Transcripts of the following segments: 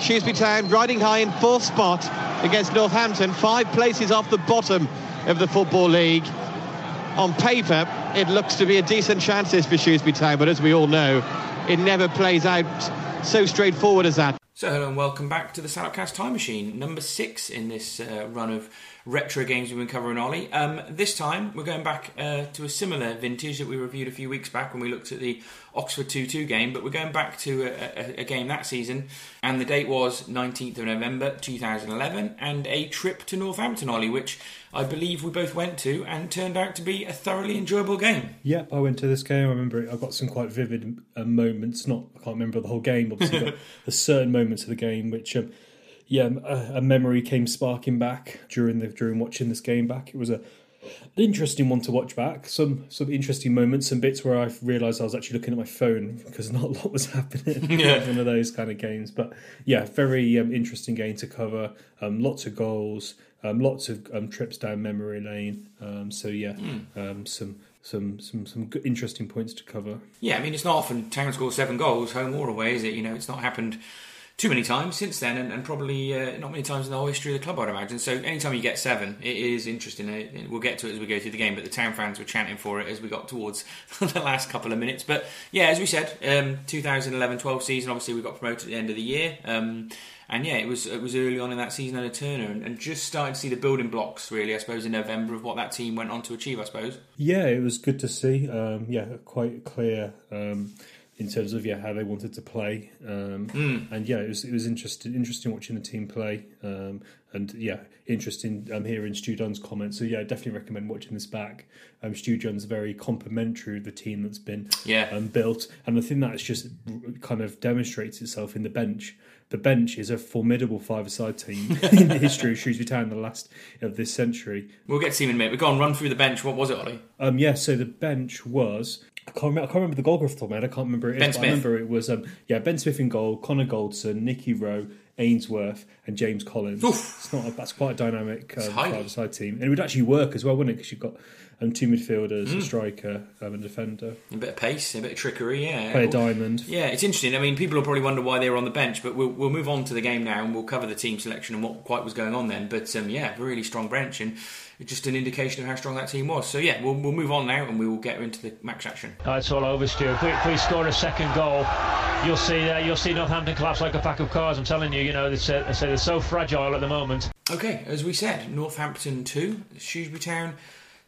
Shrewsbury Town riding high in fourth spot against Northampton, five places off the bottom of the Football League. On paper, it looks to be a decent chances for Shrewsbury Town, but as we all know, it never plays out so straightforward as that. So, hello and welcome back to the Salopcast Time Machine, number six in this uh, run of retro games we've been covering, Ollie. Um, this time, we're going back uh, to a similar vintage that we reviewed a few weeks back when we looked at the Oxford 2 2 game, but we're going back to a, a, a, game that season, and the date was 19th of November 2011, and a trip to Northampton, Ollie, which I believe we both went to and turned out to be a thoroughly enjoyable game. Yep, I went to this game. I remember it, I got some quite vivid uh, moments. Not, I can't remember the whole game, obviously, but the certain moments of the game which. Um, yeah, a, a, memory came sparking back during the during watching this game back. It was a an interesting one to watch back. Some some interesting moments and bits where I realised I was actually looking at my phone because not a lot was happening. Yeah, one of those kind of games. But yeah, very um, interesting game to cover. Um, lots of goals, um, lots of um, trips down memory lane. Um, so yeah, mm. some some some some good, interesting points to cover. Yeah, I mean it's not often town scores seven goals home or away, is it? You know, it's not happened too many times since then, and, and probably uh, not many times in the whole history of the club, I'd imagine. So anytime you get seven, it is interesting. We'll get to it as we go through the game, but the town fans were chanting for it as we got towards the last couple of minutes. But yeah, as we said, um, 2011-12 season. Obviously, we got promoted at the end of the year. Um, and yeah, it was it was early on in that season under Turner, and, and, just starting to see the building blocks really, I suppose, in November of what that team went on to achieve. I suppose. Yeah, it was good to see. Um, yeah, quite clear. Um, in terms of yeah how they wanted to play. Um, mm. And yeah, it was it was interesting interesting watching the team play. Um, and yeah, interesting um, hearing Stu Dunn's comments. So yeah, I definitely recommend watching this back. Um, Stu Dunn's very complimentary of the team that's been yeah. um, built, and I think that's just kind of demonstrates itself in the bench. The bench is a formidable five-a-side team in the history of Shrewsbury Town, the last of this century. We'll get to him in a minute. We've gone run through the bench. What was it, Ollie? Um, yeah, so the bench was I can't remember. I can't remember the goal off the top of my head. I can't remember it. Ben Smith. I remember it was um, yeah Ben Smith in goal, Connor Goldson, Nicky Wroe, Ainsworth, and James Collins. Oof. It's not. A, that's quite a dynamic um, five-side team, and it would actually work as well, wouldn't it? Because you've got um, two midfielders, mm. a striker, um, a defender, a bit of pace, a bit of trickery. Yeah, play a diamond. Yeah, it's interesting. I mean, people will probably wonder why they were on the bench, but we'll, we'll move on to the game now, and we'll cover the team selection and what quite was going on then. But um, yeah, really strong bench and just an indication of how strong that team was. So yeah, we'll, we'll move on now and we will get into the match action. Oh, it's all over, Stu. If we, if we score a second goal, you'll see uh, you'll see Northampton collapse like a pack of cards. I'm telling you, you know, they say, they're so fragile at the moment. Okay, as we said, Northampton two, Shrewsbury Town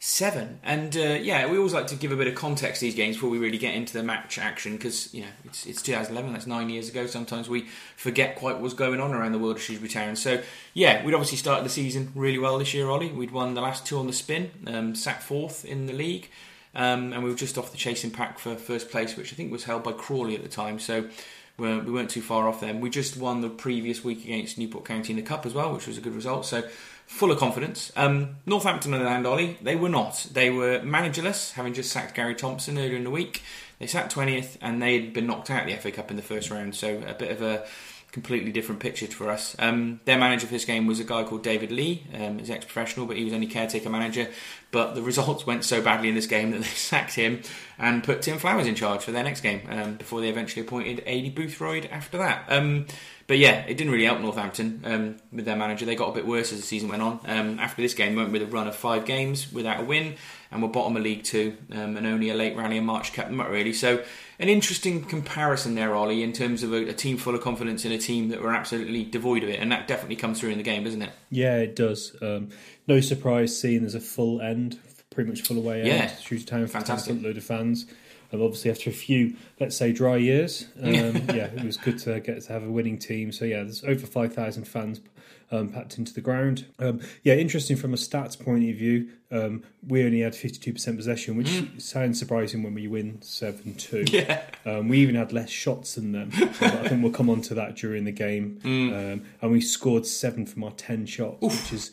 seven. And uh, yeah, we always like to give a bit of context to these games before we really get into the match action because you know it's, it's 2011, that's nine years ago. Sometimes we forget quite what's going on around the world of Shrewsbury Town. So yeah, we'd obviously started the season really well this year, Ollie. We'd won the last two on the spin, um, sat fourth in the league. Um, and we were just off the chasing pack for first place, which I think was held by Crawley at the time. So we're, we weren't too far off them. We just won the previous week against Newport County in the Cup as well, which was a good result. So full of confidence. Um, Northampton, and the Ollie, they were not. They were managerless, having just sacked Gary Thompson earlier in the week. They sat 20th and they had been knocked out of the FA Cup in the first round, so a bit of a completely different picture for us. Um, their manager for this game was a guy called David Lee. Um, he's ex-professional, but he was only caretaker manager. But the results went so badly in this game that they sacked him and put Tim Flowers in charge for their next game um, before they eventually appointed Adi Boothroyd after that. But yeah, it didn't really help Northampton um, with their manager. They got a bit worse as the season went on. Um, after this game, went with a run of five games without a win, and were bottom of League Two, um, and only a late rally in March kept them up really. So an interesting comparison there, Ollie, in terms of a, a, team full of confidence in a team that were absolutely devoid of it, and that definitely comes through in the game, doesn't it? Yeah, it does. Um, no surprise seeing there's a full end, pretty much full away end. Yeah, Shrewsbury Town, fantastic load of fans. And obviously, after a few, let's say, dry years, um, yeah, it was good to get to have a winning team. So yeah, there's over five thousand fans um, packed into the ground. Um, yeah, interesting from a stats point of view. Um, we only had fifty-two percent possession, which mm. sounds surprising when we win seven-two. Yeah, um, we even had less shots than them. I think we'll come on to that during the game. Mm. Um, and we scored seven from our ten shots, Oof. which is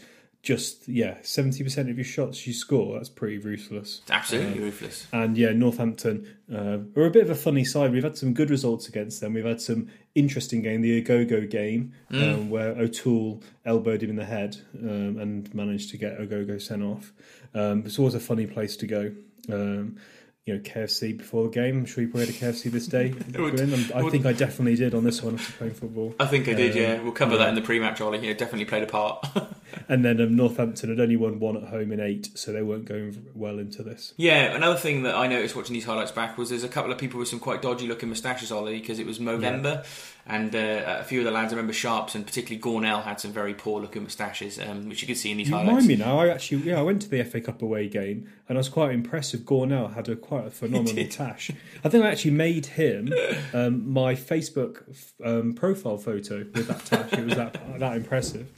just yeah, seventy percent of your shots you score. That's pretty ruthless. Absolutely um, ruthless. And yeah, Northampton uh, are a bit of a funny side. We've had some good results against them. We've had some interesting game, the Ogogo game, mm. um, where O'Toole elbowed him in the head um, and managed to get Ogogo sent off. Um, it's always a funny place to go. Um, you know KFC before the game. I'm sure you probably had a KFC this day. I think I definitely did on this one after playing football. I think I did. Um, yeah, we'll cover yeah. that in the pre-match. Ollie, yeah, definitely played a part. and then um, Northampton had only won one at home in eight, so they weren't going well into this. Yeah, another thing that I noticed watching these highlights back was there's a couple of people with some quite dodgy looking moustaches, Ollie, because it was Movember. Yeah and uh, a few of the lads, I remember Sharps and particularly Gornell had some very poor looking moustaches, um, which you could see in these you highlights. Remind me now, I actually yeah I went to the FA Cup away game and I was quite impressed with Gornell had a quite a phenomenal tash. I think I actually made him um, my Facebook um, profile photo with that tash. It was that that impressive.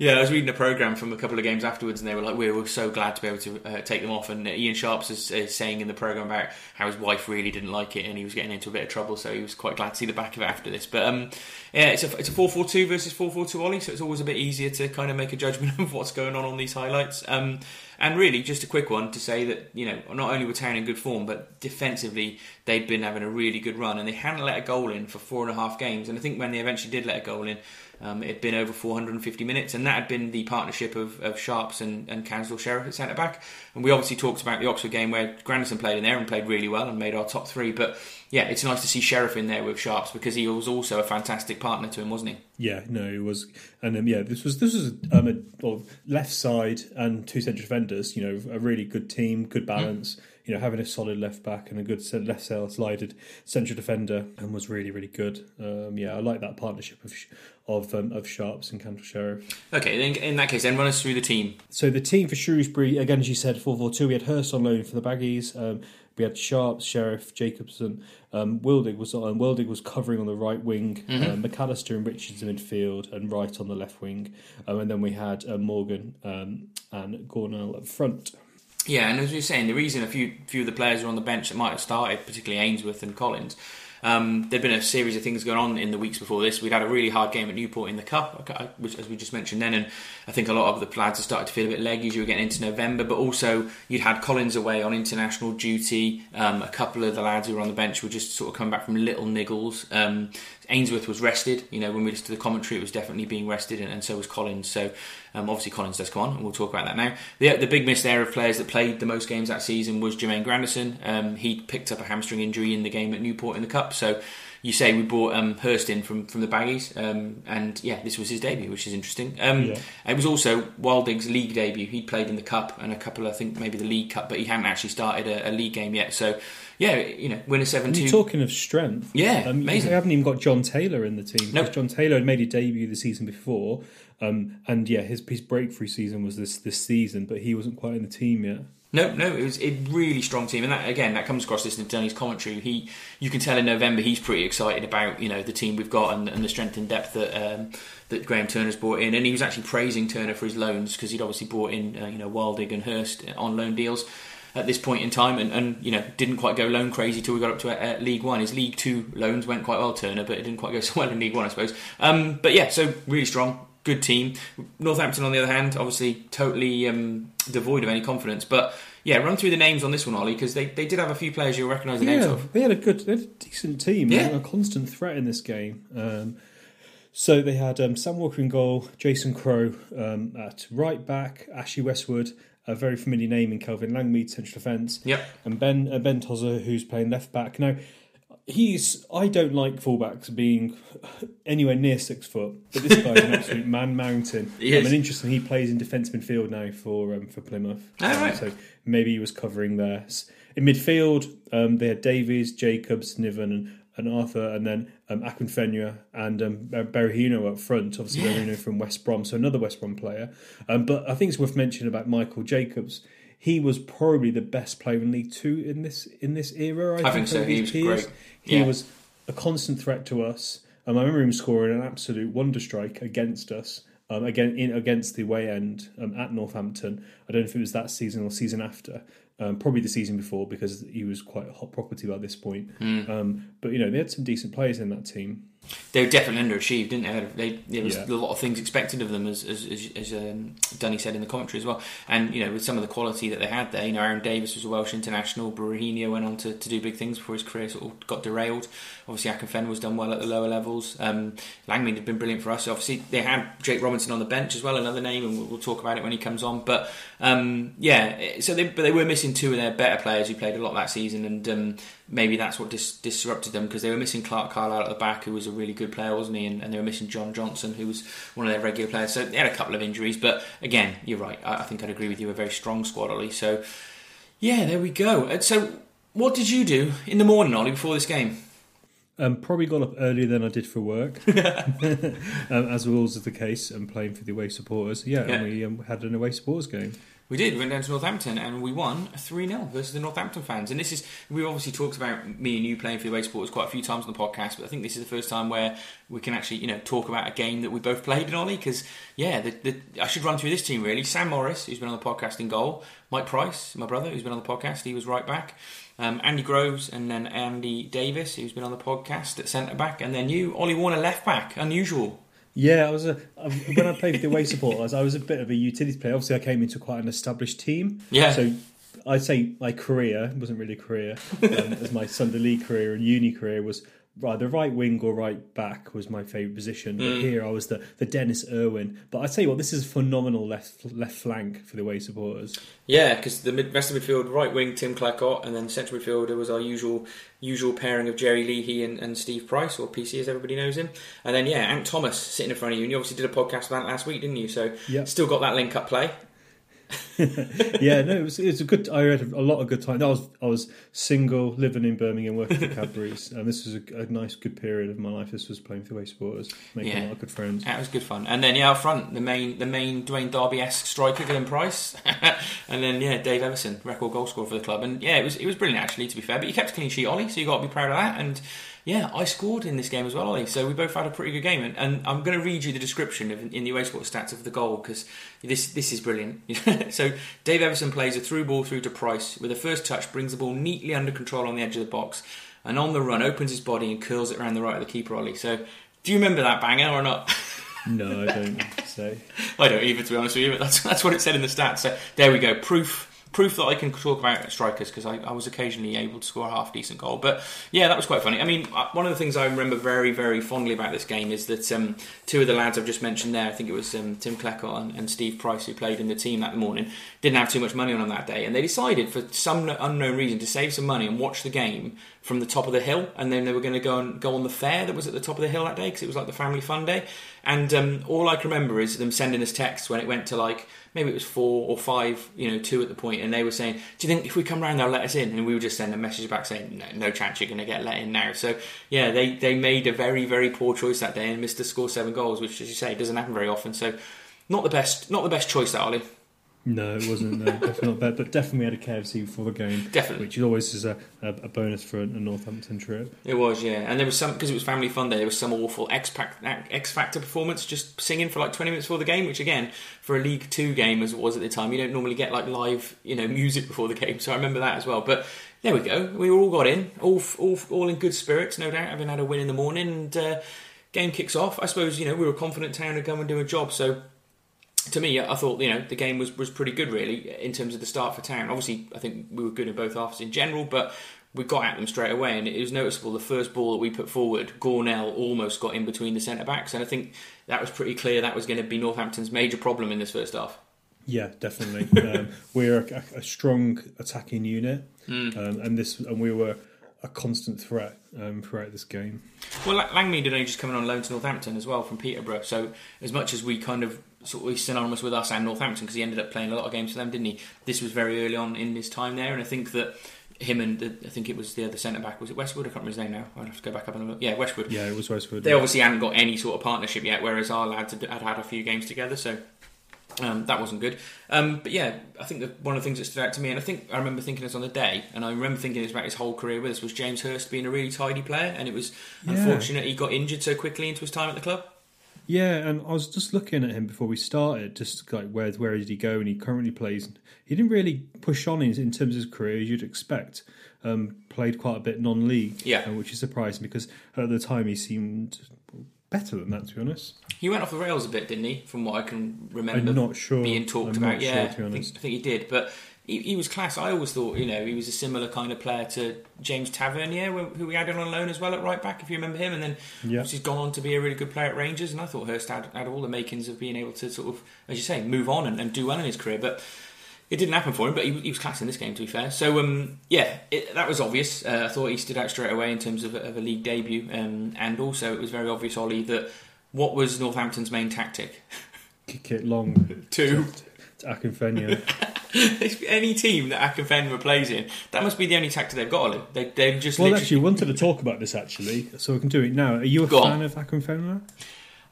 Yeah, I was reading a program from a couple of games afterwards, and they were like, "We were so glad to be able to uh, take them off." And uh, Ian Sharps is, is, saying in the program about how his wife really didn't like it, and he was getting into a bit of trouble, so he was quite glad to see the back of it after this. But um, yeah, it's a it's a four four two versus four four two Ollie, so it's always a bit easier to kind of make a judgment of what's going on on these highlights. Um, and really, just a quick one to say that you know not only were Town in good form, but defensively they'd been having a really good run, and they hadn't let a goal in for four and a half games. And I think when they eventually did let a goal in, um, it had been over 450 minutes, and that had been the partnership of, of Sharps and, and Cansdell Sherriff at centre back. And we obviously talked about the Oxford game where Grandison played in there and played really well and made our top three. But yeah, it's nice to see Sherriff in there with Sharps because he was also a fantastic partner to him, wasn't he? Yeah, no, it was, and um, yeah, this was this was um, a well, left side and two central defenders. You know, a really good team, good balance. Mm you know, having a solid left back and a good left slided central defender and was really, really good. Um, yeah, I like that partnership of of um, of Sharps and Cansdell Sherriff. Okay, in, in that case, then run us through the team. So the team for Shrewsbury, again, as you said, four four two. We had Hurst on loan for the Baggies. Um, we had Sharps, Sherriff, Jacobson. Um, Wildig was on. Wildig was covering on the right wing. Mm-hmm. Uh, McAllister and Richards in midfield, and Wright on the left wing. Um, and then we had uh, Morgan um, and Gornell up front. Yeah, and as were saying, the reason a few few of the players are on the bench that might have started, particularly Ainsworth and Collins, um, there'd been a series of things going on in the weeks before this. We'd had a really hard game at Newport in the Cup, which, as we just mentioned then, and I think a lot of the lads had started to feel a bit leggy as you were getting into November. But also, you'd had Collins away on international duty. Um, a couple of the lads who were on the bench were just sort of coming back from little niggles. Um, Ainsworth was rested. You know, when we listened to the commentary, it was definitely being rested, and, and so was Collins. So um, obviously Collins does come on, and we'll talk about that now. The, the big miss there of players that played the most games that season was Jermaine Grandison. Um, he picked up a hamstring injury in the game at Newport in the Cup, so you say we brought um, Hurst in from, from the Baggies, um, and yeah, this was his debut, which is interesting. Um, yeah. It was also Wildig's league debut. He'd played in the Cup and a couple, I think maybe the League Cup, but he hadn't actually started a, a league game yet. So yeah, you know, win a 7 2. Talking of strength. Yeah, um, amazing. We haven't even got Jon Taylor in the team. Nope. Jon Taylor had made a debut the season before. Um, and yeah, his, his breakthrough season was this, this season, but he wasn't quite in the team yet. No, no, it was a really strong team, and that again that comes across listening to Danny's commentary. He, you can tell in November he's pretty excited about you know the team we've got and, and the strength and depth that um, that Graham Turner's brought in, and he was actually praising Turner for his loans because he'd obviously brought in uh, you know Wildig and Hurst on loan deals at this point in time, and, and you know didn't quite go loan crazy till we got up to uh, League One. His League Two loans went quite well, Turner, but it didn't quite go so well in League One, I suppose. Um, but yeah, so really strong, good team. Northampton, on the other hand, obviously totally um, devoid of any confidence, but yeah, run through the names on this one, Ollie, because they, they did have a few players you'll recognise the yeah, names of. They had a good, they had a decent team. Yeah. a constant threat in this game. Um, so they had um, Sam Walker in goal, Jason Crowe um, at right back, Ashley Westwood, a very familiar name in Kelvin Langmead, central defence. Yep. And Ben uh, Ben Tozer, who's playing left back. Now, he's I don't like fullbacks being anywhere near six foot, but this guy's an absolute man mountain. He and interesting, he plays in defence midfield now for um, for Plymouth. Oh, um, right. So maybe he was covering there. In midfield, um, they had Davies, Jacobs, Niven, and, and Arthur, and then um, Akinfenwa and um, Berahino up front. Obviously, yeah. Berahino from West Brom, so another West Brom player. Um, but I think it's worth mentioning about Michael Jacobs he was probably the best player in League Two in this in this era. I, I think, think so. He was peers. great. He yeah. was a constant threat to us. Um, I remember him scoring an absolute wonder strike against us. Um, again in, against the way end um, at Northampton. I don't know if it was that season or season after. Um, probably the season before because he was quite a hot property by this point. Mm. Um, but you know they had some decent players in that team. They were definitely underachieved, didn't they? they there was Yeah. a lot of things expected of them, as as, as, as um, Dunny said in the commentary as well. And you know, with some of the quality that they had there, you know, Arron Davies was a Welsh international. Berahino went on to, to do big things before his career sort of got derailed. Obviously, Akinfenwa was done well at the lower levels. Um, Langmead had been brilliant for us. Obviously, they had Jake Robinson on the bench as well, another name, and we'll, we'll talk about it when he comes on. But um, yeah, so they, but they were missing two of their better players who played a lot that season, and um, maybe that's what dis- disrupted them because they were missing Clarke Carlisle at the back, who was a really good player, wasn't he? And, and they were missing John Johnson, who was one of their regular players. So they had a couple of injuries, but again, you're right. I, I think I'd agree with you. A very strong squad, Ollie. So yeah, there we go. And so, what did you do in the morning, Ollie, before this game? Um, probably got up earlier than I did for work, um, as was the case. And playing for the away supporters, yeah, Yeah. and we um, had an away supporters game. We did. We went down to Northampton and we won 3 0 versus the Northampton fans. And this is, we've obviously talked about me and you playing for the away quite a few times on the podcast, but I think this is the first time where we can actually, you know, talk about a game that we both played in, Ollie. Because, yeah, the, the, I should run through this team really. Sam Morris, who's been on the podcast in goal. Mike Price, my brother, who's been on the podcast, he was right back. Um, Andy Groves and then Andy Davis, who's been on the podcast at centre back. And then you, Ollie Warner, left back. Unusual. Yeah, I was a when I played for the away supporters, I was a bit of a utility player. Obviously, I came into quite an established team. Yeah. So I'd say my career wasn't really a career, um, as my Sunday league career and uni career was either right wing or right back was my favourite position. But Mm. here I was the, the Denis Irwin. But I tell you what, this is a phenomenal left left flank for the away supporters. Yeah, because the mid- rest of midfield, right wing Tim Clacott, and then central midfielder was our usual usual pairing of Jerry Leahy and, and Steve Price, or PC as everybody knows him. And then yeah, Ant Thomas sitting in front of you, and you obviously did a podcast about that last week, didn't you? So Yep. still got that link up play. yeah, no, it was, it was a good. I had a lot of good time. I was I was single, living in Birmingham, working for Cadbury's, and this was a, a nice, good period of my life. This was playing for away supporters, making Yeah. a lot of good friends. That was good fun. And then yeah, up front, the main the main Duane Darby esque striker, Glenn Price, and then yeah, Dave Everson, record goal scorer for the club. And yeah, it was it was brilliant actually, to be fair. But you kept a clean sheet, Ollie, so you got to be proud of that. And yeah, I scored in this game as well, Ollie. So we both had a pretty good game. And, and I'm going to read you the description of, in the away sport stats of the goal because this this is brilliant. so Dave Everson plays a through ball through to Price with a first touch, brings the ball neatly under control on the edge of the box, and on the run opens his body and curls it around the right of the keeper, Ollie. So do you remember that banger or not? No, I don't say. I don't either, to be honest with you, but that's that's what it said in the stats. So there we go, proof proof that I can talk about strikers because I, I was occasionally able to score a half decent goal. But yeah, that was quite funny. I mean, uh, one of the things I remember very very fondly about this game is that um, two of the lads I've just mentioned there, I think it was um, Tim Clecott and, and Steve Price who played in the team that morning, didn't have too much money on them that day, and they decided for some unknown reason to save some money and watch the game from the top of the hill, and then they were going to go and go on the fair that was at the top of the hill that day because it was like the family fun day. And um, all I can remember is them sending us texts when it went to like maybe it was four or five, you know, two at the point, and they were saying, "Do you think if we come round, they'll let us in?" And we would just send a message back saying, "No, no chance you're going to get let in now." So yeah, they they made a very very poor choice that day and missed to score seven goals, which, as you say, doesn't happen very often. So not the best, not the best choice, that Ollie. No, it wasn't. No, definitely not bad. But definitely had a KFC before the game, Definitely. which is always is a, a, a bonus for a, Northampton trip. It was, yeah, and there was some because it was family fun day. There was some awful X Factor performance, just singing for like twenty minutes before the game. Which again, for a League Two game as it was at the time, you don't normally get like live, you know, music before the game. So I remember that as well. But there we go. We all got in, all all all in good spirits, no doubt, having had a win in the morning. And uh, game kicks off. I suppose you know we were a confident town to come and do a job. So to me, I thought you know the game was, was pretty good really in terms of the start for Town. Obviously, I think we were good in both halves in general, but we got at them straight away, and it was noticeable. The first ball that we put forward, Gornell almost got in between the centre backs, and I think that was pretty clear that was going to be Northampton's major problem in this first half. Yeah, definitely. um, we're a, a strong attacking unit, Hmm. um, and this and we were a constant threat um, throughout this game. Well, La- Langmead had only just coming on loan to Northampton as well from Peterborough. So as much as we kind of sort of synonymous with us and Northampton because he ended up playing a lot of games for them, didn't he? This was very early on in his time there, and I think that him and the, I think it was the other centre back was it Westwood? I can't remember his name now. I'll have to go back up and look. Yeah, Westwood. Yeah, it was Westwood. They obviously hadn't got any sort of partnership yet, whereas our lads had, had had a few games together, so um, that wasn't good. Um, but yeah, I think that one of the things that stood out to me, and I think I remember thinking this on the day, and I remember thinking this about his whole career with us, was James Hurst being a really tidy player, and it was Yeah. unfortunate he got injured so quickly into his time at the club. Yeah, and I was just looking at him before we started, just like where where did he go? And he currently plays. He didn't really push on in, in terms of his career as you'd expect. Um, played quite a bit non-league, Yeah. uh, which is surprising because at the time he seemed better than that, to be honest. He went off the rails a bit, didn't he? From what I can remember, I'm not sure. being talked I'm about. not yeah, sure, to be I, think. I think he did, but he, he was class. I always thought, you know, he was a similar kind of player to James Tavernier, who we had on loan as well at right back, if you remember him. And then Yeah. he's gone on to be a really good player at Rangers. And I thought Hurst had, had all the makings of being able to sort of, as you say, move on and, and do well in his career. But it didn't happen for him, but he, he was class in this game, to be fair. So, um, yeah, it, that was obvious. Uh, I thought he stood out straight away in terms of, a- of a league debut. Um, and also, it was very obvious, Ollie, that what was Northampton's main tactic? Kick it long Two. Akinfenwa. Any team that Akinfenwa plays in, that must be the only tactic they've got, Ollie. They, they've just well, literally... actually, wanted to talk about this actually, so we can do it now. Are you a Go on. fan of Akinfenwa?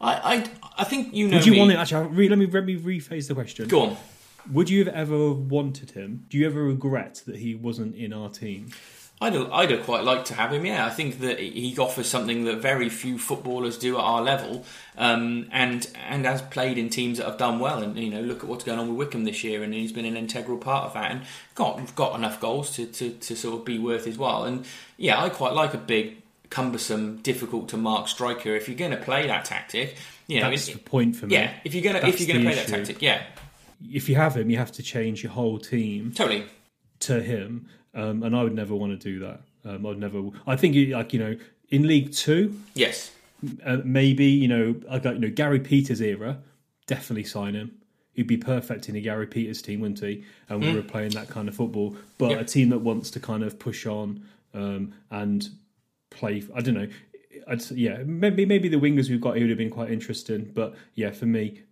I, I, I think you know Would you me. want it? Actually, let me let me rephrase the question. Go on. Would you have ever wanted him? Do you ever regret that he wasn't in our team? I'd, I'd quite like to have him. Yeah, I think that he offers something that very few footballers do at our level, um, and and has played in teams that have done well. And you know, look at what's going on with Wycombe this year, and he's been an integral part of that, and got got enough goals to, to, to sort of be worth his while. And yeah, I quite like a big, cumbersome, difficult to mark striker. If you're going to play that tactic, you know, That's it- the point for me. yeah, if you're gonna if you're gonna play that tactic, yeah, If you have him, you have to change your whole team totally. to him, um, and I would never want to do that. Um, I'd never. I think, like you know, in League Two, Yes, uh, maybe you know, I got you know Gary Peters era. Definitely sign him. He'd be perfect in a Gary Peters team, wouldn't he? And we were playing that kind of football. But Yep. a team that wants to kind of push on um, and play. I don't know. I'd, yeah, maybe maybe the wingers we've got here would have been quite interesting. But yeah, for me,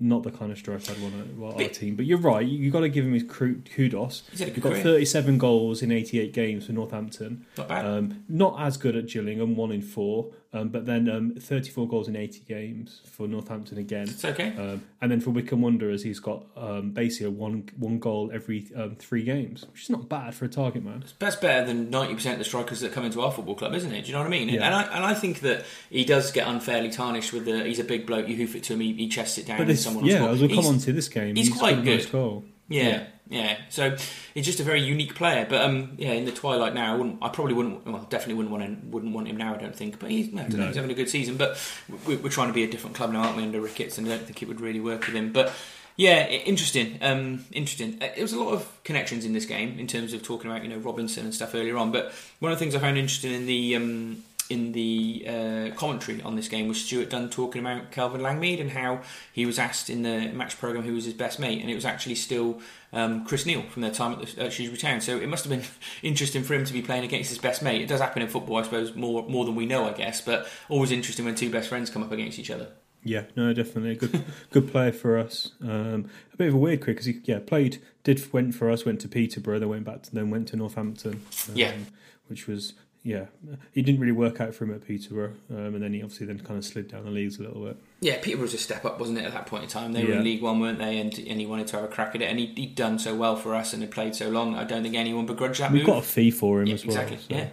not the kind of striker I'd want to want our team. But you're right. You, have got to give him his kudos. He's had a good He's got career. 37 goals in 88 games for Northampton. not bad. Um, not as good at Gillingham, one in four, um, but then um, 34 goals in 80 games for Northampton again. it's okay. Um, and then for Wycombe Wanderers, he's got um, basically one one goal every um, three games, which is not bad for a target man. That's better than ninety percent of the strikers that come into our football club, isn't it? Do you know what I mean? Yeah. And I and I think that he does get unfairly tarnished with the. He's a big bloke. You hoof it to him, he, he chests it down, But and someone will yeah, as we'll come on to this game, he's quite scored a nice good. goal. Yeah, yeah. So he's just a very unique player. But um, yeah, in the twilight now, I, wouldn't, I probably wouldn't. Well, definitely wouldn't want him, wouldn't want him now. I don't think. But he's, no, I don't know, No. he's having a good season. But we, we're trying to be a different club now, aren't we? Under Ricketts, and I don't think it would really work with him. But yeah, interesting. Um, interesting. It was a lot of connections in this game in terms of talking about you know Robinson and stuff earlier on. But one of the things I found interesting in the um, in the uh, commentary on this game was Stuart Dunn talking about Kelvin Langmead and how he was asked in the match program who was his best mate, and it was actually still um, Chris Neal from their time at, the, at Shrewsbury Town. So it must have been interesting for him to be playing against his best mate. It does happen in football, I suppose, more more than we know, I guess. But always interesting when two best friends come up against each other. Yeah, no, definitely a good good player for us. Um, a bit of a weird career because he yeah played did went for us, went to Peterborough, then went back to then went to Northampton. Um, Yeah. which was yeah, he didn't really work out for him at Peterborough, um, and then he obviously then kind of slid down the leagues a little bit. Yeah, Peterborough was a step up, wasn't it, at that point in time? They were in League One, weren't they? And, and he wanted to have a crack at it. And he, he'd done so well for us and had played so long. I don't think anyone begrudged that We've move. got a fee for him Yeah, as well. exactly. so- Yeah.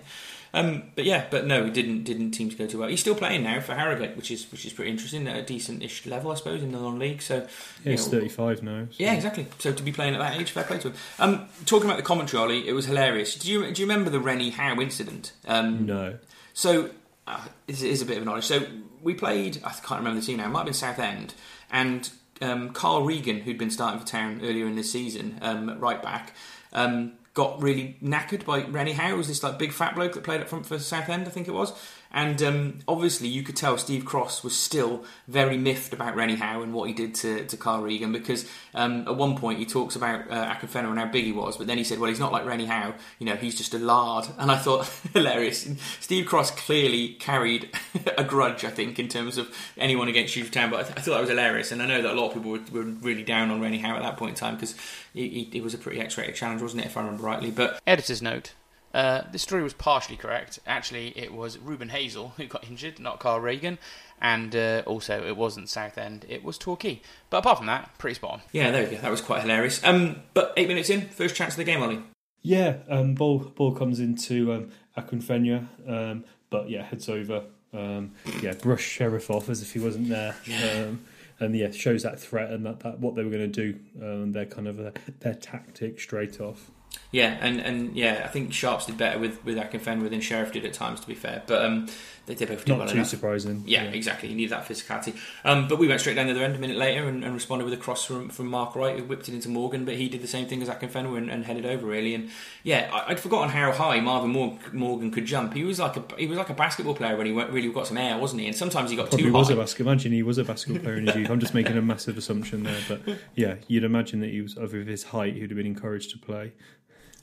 Um, but yeah, but no, it didn't didn't seem to go too well. He's still playing now for Harrogate, which is which is pretty interesting at a decent-ish level, I suppose, in the non-league. So Yeah, he's know, 35 now. so- yeah, exactly. So to be playing at that age, fair play to him. Um, talking about the commentary, Ollie, it was hilarious. Do you do you remember the Rennie Howe incident? Um, No. so uh, this is a bit of an knowledge. So we played. I can't remember the team now. It might have been Southend, and um, Carl Regan, who'd been starting for Town earlier in the season, um, right back, um, got really knackered by Rennie Howe. It was this like big fat bloke that played up front for Southend, I think it was. And um, obviously, you could tell Steve Cross was still very miffed about Rennie Howe and what he did to, to Carl Regan because um, at one point he talks about uh, and how big he was, but then he said, "Well, he's not like Rennie Howe. You know, he's just a lard." And I thought hilarious. Steve Cross clearly carried a grudge, I think, in terms of anyone against Shrewsbury Town. But I, th- I thought that was hilarious, and I know that a lot of people were, were really down on Rennie Howe at that point in time because it was a pretty X-rated challenge, wasn't it, if I remember rightly? But Editor's note. Uh, this story was partially correct. Actually, it was Ruben Hazel who got injured, not Carl Reagan. And uh, also, it wasn't Southend, it was Torquay. But apart from that, pretty spot on. yeah, there we go. That was quite hilarious. Um, but eight minutes in, first chance of the game, Ollie. Yeah, um, ball ball comes into um, Akinfenwa, um, but yeah, heads over. Um, yeah, brush Sherriff off as if he wasn't there. Um, and yeah, shows that threat and that, that what they were going to do. Um, their kind of uh, their tactic straight off. Yeah, and, and yeah, I think Sharps did better with with Akinfenwa than Sherriff did at times. To be fair, but um, they, did both did Not well too enough. surprising. Yeah, exactly. You need that physicality. Um, but we went straight down the other end a minute later and, and responded with a cross from, from Mark Wright, who whipped it into Morgan, but he did the same thing as Akinfenwa and, and headed over really. And yeah, I, I'd forgotten how high Marvin Morgan could jump. He was like a he was like a basketball player when he went, really got some air, wasn't he? And sometimes he got Probably too was high. a basketball. Imagine he was a basketball player in his youth. I'm just making a massive assumption there, but yeah, you'd imagine that he was of his height, he'd have been encouraged to play.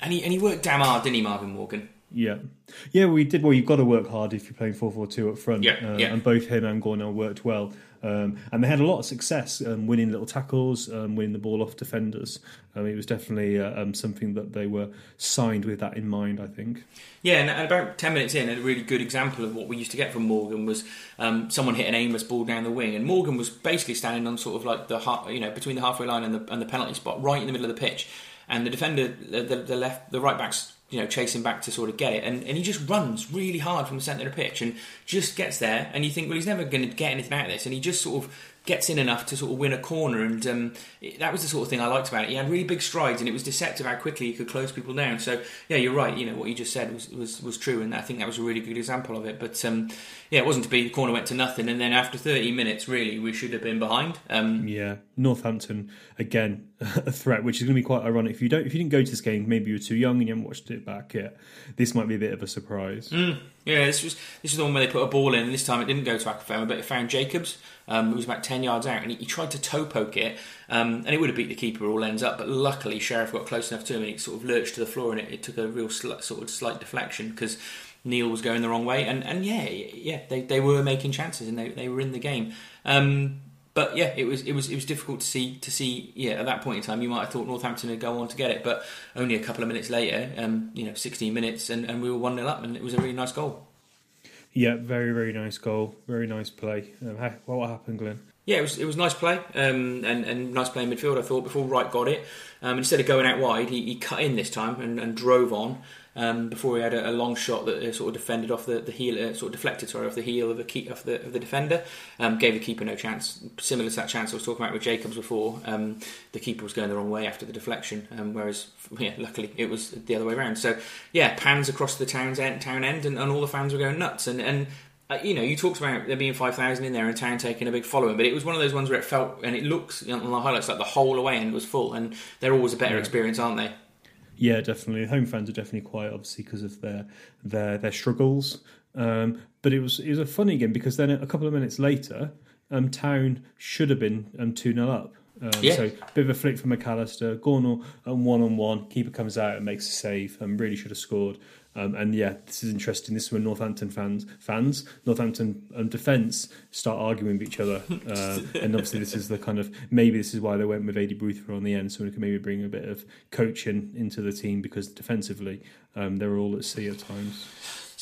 And he and he worked damn hard, didn't he, Marvin Morgan? Yeah, yeah, we did. Well, you've got to work hard if you're playing four four two up front. Yeah, uh, yeah. And both him and Gornell worked well, um, and they had a lot of success um, winning little tackles, um, winning the ball off defenders. Um, it was definitely uh, um, something that they were signed with that in mind. I think. Yeah, and, and about 10 minutes in, a really good example of what we used to get from Morgan was um, someone hit an aimless ball down the wing, and Morgan was basically standing on sort of like the half, you know between the halfway line and the, and the penalty spot, right in the middle of the pitch, and the defender, the, the, the left, the right back's you know chasing back to sort of get it, and, and he just runs really hard from the centre of the pitch and just gets there, and you think, well, he's never going to get anything out of this, and he just sort of gets in enough to sort of win a corner, and um, it, that was the sort of thing I liked about it. He had really big strides, and it was deceptive how quickly he could close people down. So yeah, you're right. You know what you just said was was, was true, and I think that was a really good example of it. But um, yeah, it wasn't to be. The corner went to nothing, and then after 30 minutes, really, we should have been behind. Um, Yeah, Northampton again a threat, which is going to be quite ironic. If you don't, if you didn't go to this game, maybe you were too young and you haven't watched it back yet. This might be a bit of a surprise. Yeah, this was this was the one where they put a ball in, and this time it didn't go to Akinfenwa, but it found Jacobs, um, who was about ten yards out, and he, he tried to toe poke it, um, and it would have beat the keeper all ends up. But luckily, Sherriff got close enough to him, and it sort of lurched to the floor, and it, it took a real sl- sort of slight deflection because Neal was going the wrong way, and and yeah, yeah, they, they were making chances, and they, they were in the game. Um, but yeah, it was it was it was difficult to see to see. Yeah, at that point in time, you might have thought Northampton would go on to get it, but only a couple of minutes later, um, you know, 16 minutes, and, and we were one 0 up, and it was a really nice goal. Yeah, very very nice goal, very nice play. Um, ha- what happened, Glenn? Yeah, it was it was nice play um, and and nice play in midfield. I thought before Wright got it, um, instead of going out wide, he, he cut in this time and, and drove on. Um, before he had a, a long shot that uh, sort of defended off the, the heel, uh, sort of deflected, sorry, off the heel of the key, of the of the defender, um, gave the keeper no chance. Similar to that chance I was talking about with Jacobs before, um, the keeper was going the wrong way after the deflection, um, whereas yeah, luckily it was the other way around. So yeah, pans across the town's end, town end, and, and all the fans were going nuts. And and uh, you know, you talked about there being five thousand in there and town taking a big following, but it was one of those ones where it felt and it looks on the highlights like the whole away end was full, and they're always a better experience, aren't they? Yeah, definitely. Home fans are definitely quiet, obviously, because of their their their struggles. Um, but it was it was a funny game because then a couple of minutes later, um, Town should have been um, two 0 up. Um, Yeah. So bit of a flick from McAllister, Gornell and one on one. Keeper comes out and makes a save. and really should have scored. Um, and yeah, this is interesting. This is when Northampton fans, fans, Northampton um, defence start arguing with each other. Uh, and obviously, this is the kind of maybe this is why they went with Adi Boothroyd on the end, so we can maybe bring a bit of coaching into the team because defensively um, they're all at sea at times.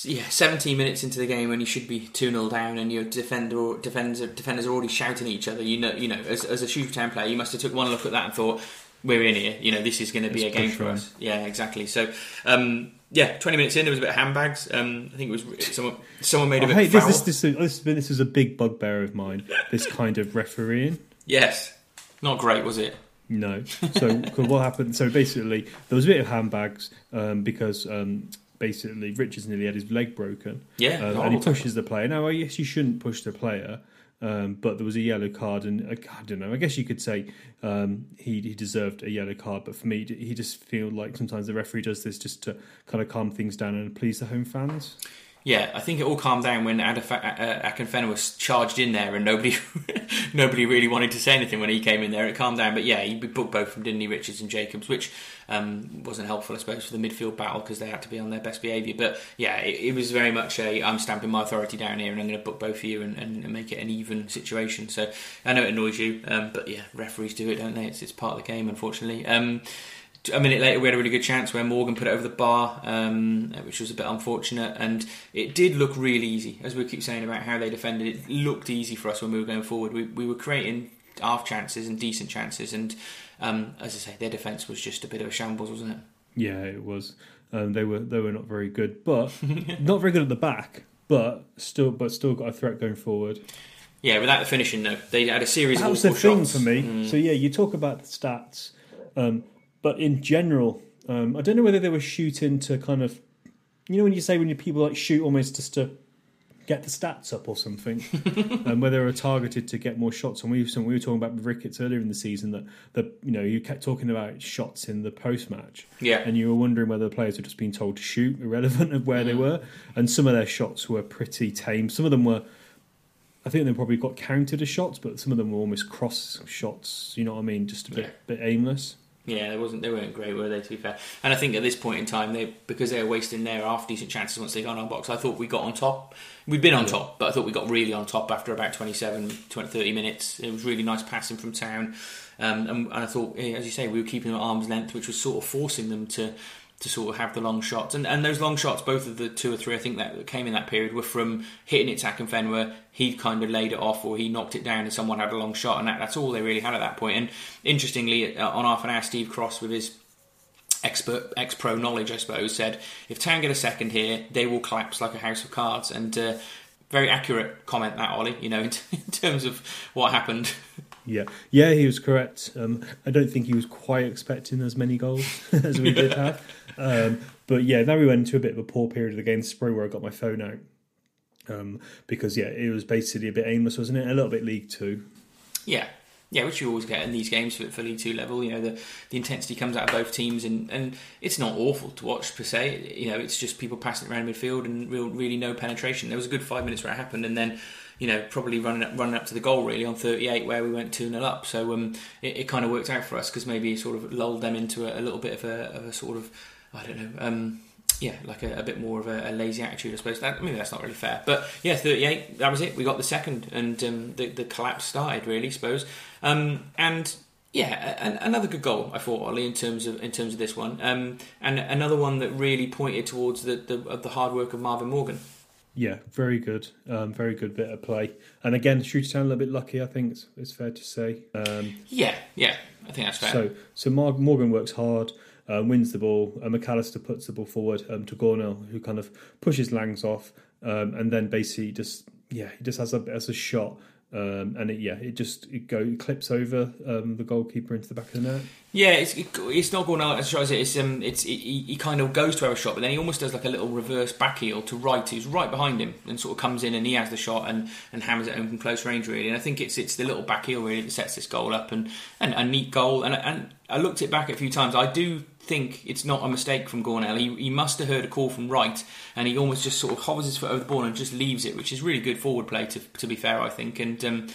yeah, 17 minutes into the game when you should be 2 0 down and your defender or defenders, defenders are already shouting at each other, you know, you know as, as a Shrewsbury Town player, you must have took one look at that and thought, we're in here, you know, this is going to be Let's a game for us. Yeah, exactly. So, um, yeah, 20 minutes in, there was a bit of handbags. Um, I think it was someone, someone made a Oh, bit hey, of this, this, this, this, this is a big bugbear of mine. This kind of refereeing. Yes. Not great, was it? No. So what happened? So basically, there was a bit of handbags um, because um, basically Richards nearly had his leg broken. Yeah, Um, and he pushes the player. Now, I guess you shouldn't push the player, um, but there was a yellow card, and uh, I don't know. I guess you could say um, he he deserved a yellow card, but for me, he just feel like sometimes the referee does this just to kind of calm things down and please the home fans. Yeah, I think it all calmed down when Adaf- uh, Akinfenwa was charged in there, and nobody, nobody really wanted to say anything when he came in there. It calmed down, but yeah, he booked both from didn't Richards and Jacobs, which um, wasn't helpful, I suppose, for the midfield battle because they had to be on their best behaviour. But yeah, it, it was very much a I'm stamping my authority down here, and I'm going to book both of you and, and, and make it an even situation. So I know it annoys you, um, but yeah, referees do it, don't they? It's, it's part of the game, unfortunately. Um, a minute later, we had a really good chance where Morgan put it over the bar, um, which was a bit unfortunate. And it did look really easy, as we keep saying about how they defended. It looked easy for us when we were going forward. We, we were creating half chances and decent chances, and um, as I say, their defence was just a bit of a shambles, wasn't it? Yeah, it was. Um, they were they were not very good, but not very good at the back, but still but still got a threat going forward. Yeah, without the finishing though, they had a series That of was the thing shots. for me. Mm. So yeah, you talk about the stats, um, but in general, Um, I don't know whether they were shooting to kind of, you know, when you say when people like shoot almost just to get the stats up or something, and whether they were targeted to get more shots. And we we were talking about Ricketts earlier in the season that that you know you kept talking about shots in the post match, Yeah. and you were wondering whether the players were just being told to shoot, irrelevant of where they were. And some of their shots were pretty tame. Some of them were. I think they probably got counted as shots, but some of them were almost cross shots. You know what I mean? Just a bit, Yeah. bit aimless. Yeah, they wasn't. They weren't great, were they? To be fair, and I think at this point in time, they because they were wasting their half decent chances once they got on box. I thought we got on top. We'd been on top, but I thought we got really on top after about 27, 20, 30 minutes. It was really nice passing from town, um, and, and I thought, eh, as you say, we were keeping them at arm's length, which was sort of forcing them to to sort of have the long shots. And and those long shots, both of the two or three I think that came in that period were from hitting it to Akinfenwa where he kind of laid it off or he knocked it down and someone had a long shot and that, that's all they really had at that point. And interestingly, uh, on half an hour, Steve Cross with his expert ex pro knowledge, I suppose, said if Town get a second here, they will collapse like a house of cards. And uh, very accurate comment that Ollie, you know, in, in terms of what happened. Yeah, yeah, he was correct. Um, I don't think he was quite expecting as many goals as we did have. Um, but yeah, then we went into a bit of a poor period of the game. Spray where I got my phone out um, because yeah, it was basically a bit aimless, wasn't it? A little bit League Two. Yeah. Yeah, which you always get in these games for, for League Two level. You know, the, the intensity comes out of both teams, and, and it's not awful to watch per se. You know, it's just people passing it around midfield and real, really no penetration. There was a good five minutes where it happened, and then you know probably running up, running up to the goal really on 38 where we went 2 0 up. So um, it, it kind of worked out for us because maybe it sort of lulled them into a, a little bit of a, of a sort of I don't know. Um, yeah, like a, a bit more of a, lazy attitude, I suppose. That, maybe that's not really fair, but yeah, thirty-eight. That was it. We got the second, and um, the the collapse started. Really, I suppose. Um, and yeah, another good goal I thought, Ollie, in terms of in terms of this one, um, and another one that really pointed towards the the, the hard work of Marvin Morgan. Yeah, very good, um, very good bit of play. And again, Shooter Town a little bit lucky, I think it's, it's fair to say. Um, Yeah, yeah, I think that's fair. So, so Morgan works hard, uh, wins the ball. Uh, McAllister puts the ball forward um, to Gornell, who kind of pushes Langs off, um, and then basically just yeah, he just has a as a shot, um, and it, yeah, it just it go it clips over um, the goalkeeper into the back of the net. Yeah, it's it, it's not going out as it. It's um, it's he, he kind of goes to have a shot, but then he almost does like a little reverse back heel to right, who's right behind him, and sort of comes in and he has the shot and, and hammers it home from close range really. And I think it's it's the little back heel really that sets this goal up and, and a neat goal. And and I looked it back a few times. I do think it's not a mistake from Gornell. He, he must have heard a call from Wright, and he almost just sort of hovers his foot over the ball and just leaves it, which is really good forward play to to be fair, I think. And um,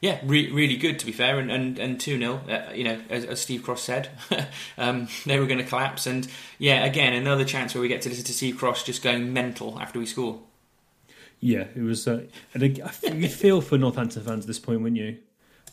yeah, re- really good to be fair, and and, and two 0 uh, You know, as, as Steve Cross said, um, they were going to collapse, and yeah, again another chance where we get to listen to Steve Cross just going mental after we score. Yeah, it was, uh, and I, you feel for Northampton fans at this point, wouldn't you?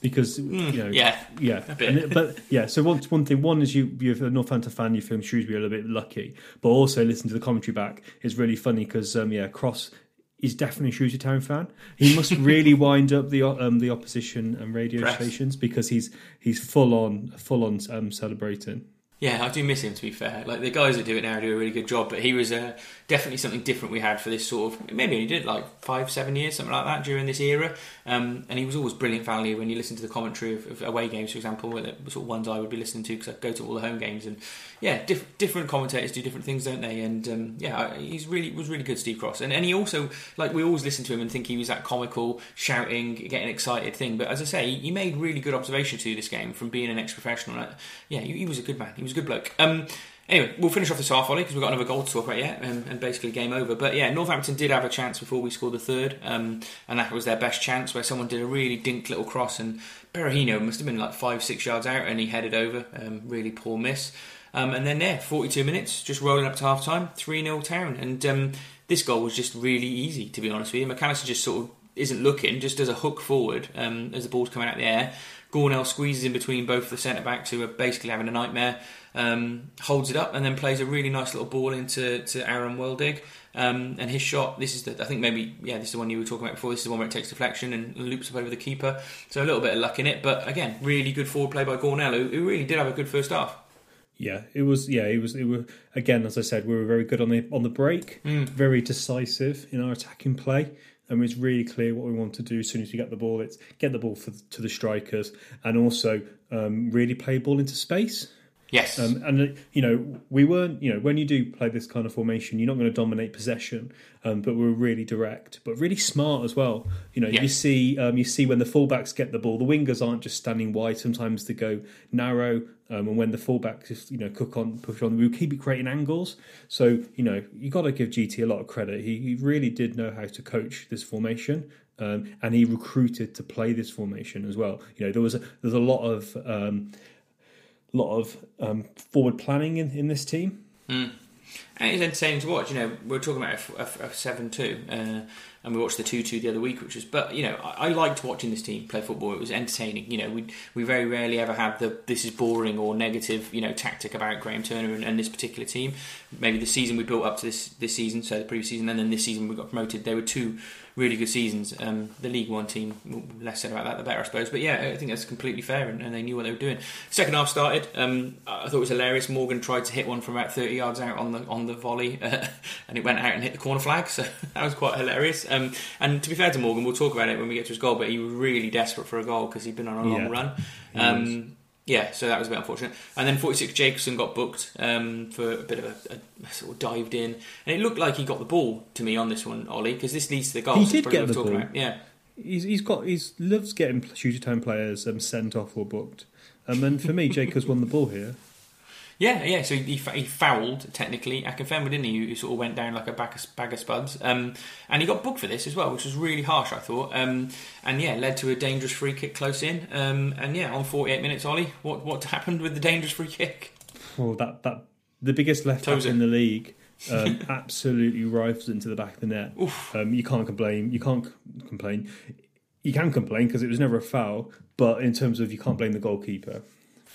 Because you know, yeah, yeah. And it- but yeah. So one one thing, one is you you're a Northampton fan, you feel Shrewsbury a little bit lucky, but also listen to the commentary back. It's really funny because um, yeah, Cross is definitely a Shrewsbury Town fan. He must really wind up the um, the opposition and radio Press. stations because he's he's full on full on um, celebrating. Yeah, I do miss him. To be fair, like the guys that do it now do a really good job. But he was uh, definitely something different we had for this sort of maybe he did like five, seven years, something like that during this era. Um, and he was always brilliant value when you listen to the commentary of, of away games, for example, the sort of ones I would be listening to because I go to all the home games. And yeah, diff- different commentators do different things, don't they? And um, yeah, he's really was really good, Steve Cross. And and he also like we always listen to him and think he was that comical, shouting, getting excited thing. But as I say, he made really good observation to this game from being an ex-professional. Yeah, he, he was a good man. He was a good bloke. Um, Anyway, we'll finish off this half volley because we've got another goal to talk about yet, and, and basically game over. But yeah, Northampton did have a chance before we scored the third, um, and that was their best chance where someone did a really dink little cross, and Berahino must have been like five, six yards out, and he headed over. Um, really poor miss. Um, and then there, 42 minutes, just rolling up to half time, 3 0 town. And um, this goal was just really easy, to be honest with you. McAllister just sort of isn't looking, just does a hook forward um, as the ball's coming out of the air. Gornell squeezes in between both the centre backs who are basically having a nightmare, um, holds it up, and then plays a really nice little ball into to Aaron Wildig. Um, and his shot, this is the, I think maybe, yeah, this is the one you were talking about before. This is the one where it takes deflection and loops up over the keeper. So a little bit of luck in it, but again, really good forward play by Gornell, who, who really did have a good first half. Yeah, it was. Yeah, it was. It were again, as I said, we were very good on the on the break, very decisive in our attacking play, and it's really clear what we want to do as soon as we get the ball. It's get the ball for, to the strikers, and also um, really play ball into space. Yes. Um, and uh, you know, we weren't. You know, when you do play this kind of formation, you're not going to dominate possession, um, but we're really direct, but really smart as well. You know, Yeah. you see, um, you see when the fullbacks get the ball, the wingers aren't just standing wide. Sometimes they go narrow, um, and when the fullbacks just you know cook on, push on, we keep creating angles. So you know, you got to give GT a lot of credit. He, he really did know how to coach this formation. Um, and he recruited to play this formation as well. You know, there was a, there's a lot of um, lot of um, forward planning in, in this team. And it's entertaining to watch. You know, we are talking about a, a, a seven-two, uh, and we watched the two-two the other week, which was. But you know, I, I liked watching this team play football. It was entertaining. You know, we we very rarely ever have the this is boring or negative. You know, tactic about Graham Turner and, and this particular team. Maybe the season we built up to this this season, so the previous season, and then this season we got promoted. They were two really good seasons. Um, the League One team, less said about that, the better, I suppose. But yeah, I think that's completely fair, and, and they knew what they were doing. Second half started. Um, I thought it was hilarious. Morgan tried to hit one from about thirty yards out on the on the volley, uh, and it went out and hit the corner flag. So that was quite hilarious. Um, and to be fair to Morgan, we'll talk about it when we get to his goal. But he was really desperate for a goal because he'd been on a long Yeah, run. Um, yeah, so that was a bit unfortunate. And then 46 Jacobson got booked um, for a bit of a, a sort of dived in, and it looked like he got the ball to me on this one, Ollie, because this leads to the goal. He did get the ball. About. Yeah, He's, he's got he's loves getting shooter time players um, sent off or booked. And then for me, Jacobs won the ball here. Yeah, yeah. So he, he, fouled technically Akinfenwa, didn't he? Who sort of went down like a bag of, bag of spuds, um, and he got booked for this as well, which was really harsh, I thought. Um, and yeah, led to a dangerous free kick close in. Um, and yeah, on 48 minutes, Ollie, what what happened with the dangerous free kick? Oh, that that the biggest left back in the league. Um, absolutely rifles into the back of the net. Um, you can't complain. You can't c- complain. You can complain because it was never a foul. But in terms of you can't blame the goalkeeper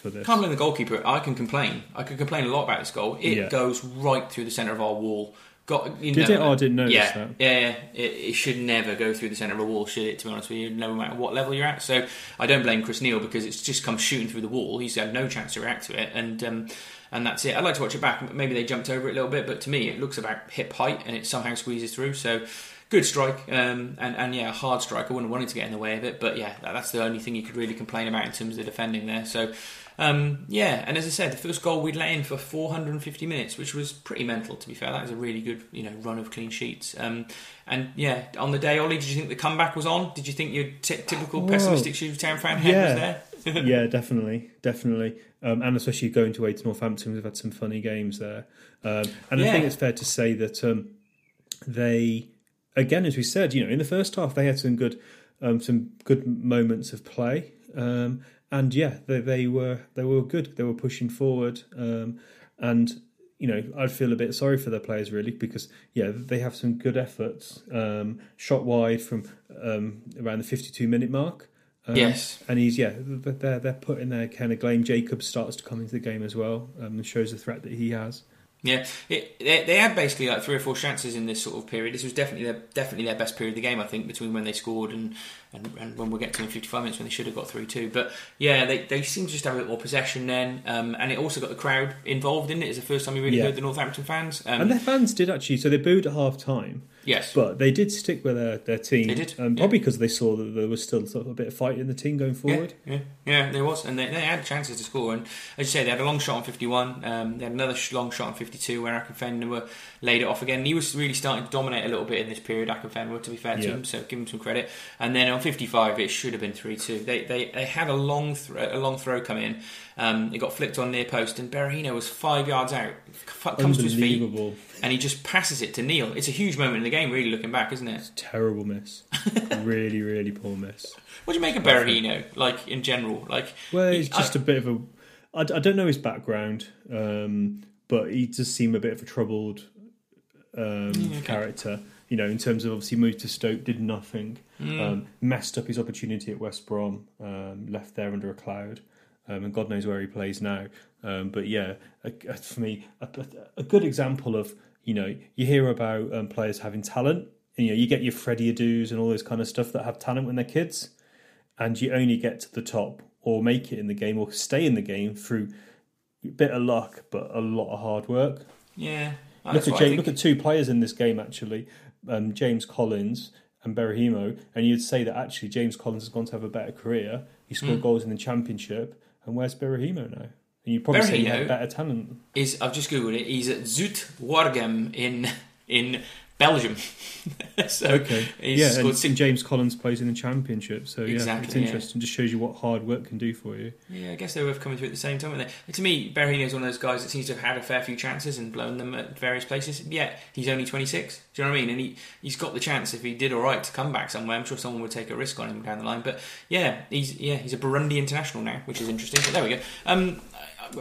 for this. Blame the goalkeeper. I can complain. I could complain a lot about this goal. It Yeah. goes right through the centre of our wall. Got you Did know, it? Oh, I didn't notice yeah, that. Yeah. It, it should never go through the centre of a wall, should it? To be honest with you, no matter what level you're at. So I don't blame Chris Neal because it's just come shooting through the wall. He's had no chance to react to it, and um, and that's it. I'd like to watch it back. Maybe they jumped over it a little bit, but to me, it looks about hip height, and it somehow squeezes through. So. Good strike, um, and and yeah, a hard strike. I wouldn't want it to get in the way of it, but yeah, that's the only thing you could really complain about in terms of the defending there. So, um, yeah, and as I said, the first goal we'd let in for 450 minutes, which was pretty mental. To be fair, that was a really good, you know, run of clean sheets. Um, and yeah, on the day, Ollie, did you think the comeback was on? Did you think your t- typical pessimistic Shooter Town fan head was there? yeah, definitely, definitely, um, and especially going to away to Northampton, we've had some funny games there, um, and I think it's fair to say that um, they, again, as we said, you know, in the first half they had some good, um, some good moments of play, um, and yeah, they, they were they were good. They were pushing forward, um, and you know, I'd feel a bit sorry for their players really because yeah, they have some good efforts. Um, shot wide from um, around the fifty-two minute mark. Um, Yes. and he's yeah, they're they're putting their kind of Glenn Jacobs starts to come into the game as well, um, and shows the threat that he has. Yeah, it, they, they had basically like three or four chances in this sort of period. This was definitely their definitely their best period of the game, I think, between when they scored and, and, and when we get to in 55 minutes when they should have got through too. But yeah, they, they seem to just have a bit more possession then, um, and it also got the crowd involved in it. It's the first time we really Yeah. heard the Northampton fans. Um, And their fans did actually, so they booed at half time, yes, but they did stick with their, their team. They did, um, probably because they saw that there was still sort of a bit of fight in the team going forward. Yeah, yeah, yeah, there was, and they, they had chances to score. And as you say, they had a long shot on 51. Um, they had another long shot on 52 where Akinfenwa were laid it off again. And he was really starting to dominate a little bit in this period. Akinfenwa, to be fair to Yeah. him, so give him some credit. And then on 55, it should have been 3-2. They they, they had a long thro- a long throw come in. Um, it got flicked on near post, and Berahino was five yards out. Comes to his feet, and he just passes it to Neal. It's a huge moment in the game, really looking back, isn't it? It's Terrible miss. really, really poor miss. What do you make of Berahino, like in general? Like, Well, he- it's just I- a bit of a. I, I don't know his background, um, but he does seem a bit of a troubled um, okay. character. You know, in terms of obviously moved to Stoke, did nothing, Hmm. um, messed up his opportunity at West Brom, um, left there under a cloud, um, and God knows where he plays now. Um, but yeah, a, a- for me, a, a, good example of you know you hear about um, players having talent. And, you know, you get your Freddie Adu's and all this kind of stuff that have talent when they're kids and you only get to the top or make it in the game or stay in the game through a bit of luck but a lot of hard work. yeah. Look at James, look at two players in this game actually, um, James Collins and Berahino, and you'd say that actually James Collins has gone to have a better career. He scored Mm. goals in the championship, and where's Berahino now? And you'd probably say he had better talent. Is I've just googled it. He's at Zulte Waregem in in Belgium. so Okay. he's yeah, and six- James Collins plays in the championship, so yeah, Exactly, it's yeah. interesting. Just shows you what hard work can do for you. Yeah, I guess they were both coming through at the same time, weren't they? To me, Berahino's one of those guys that seems to have had a fair few chances and blown them at various places. Yet he's only 26. Do you know what I mean? And he he's got the chance if he did all right to come back somewhere. I'm sure someone would take a risk on him down the line. But yeah, he's yeah he's a Burundi international now, which is interesting. But there we go. Um,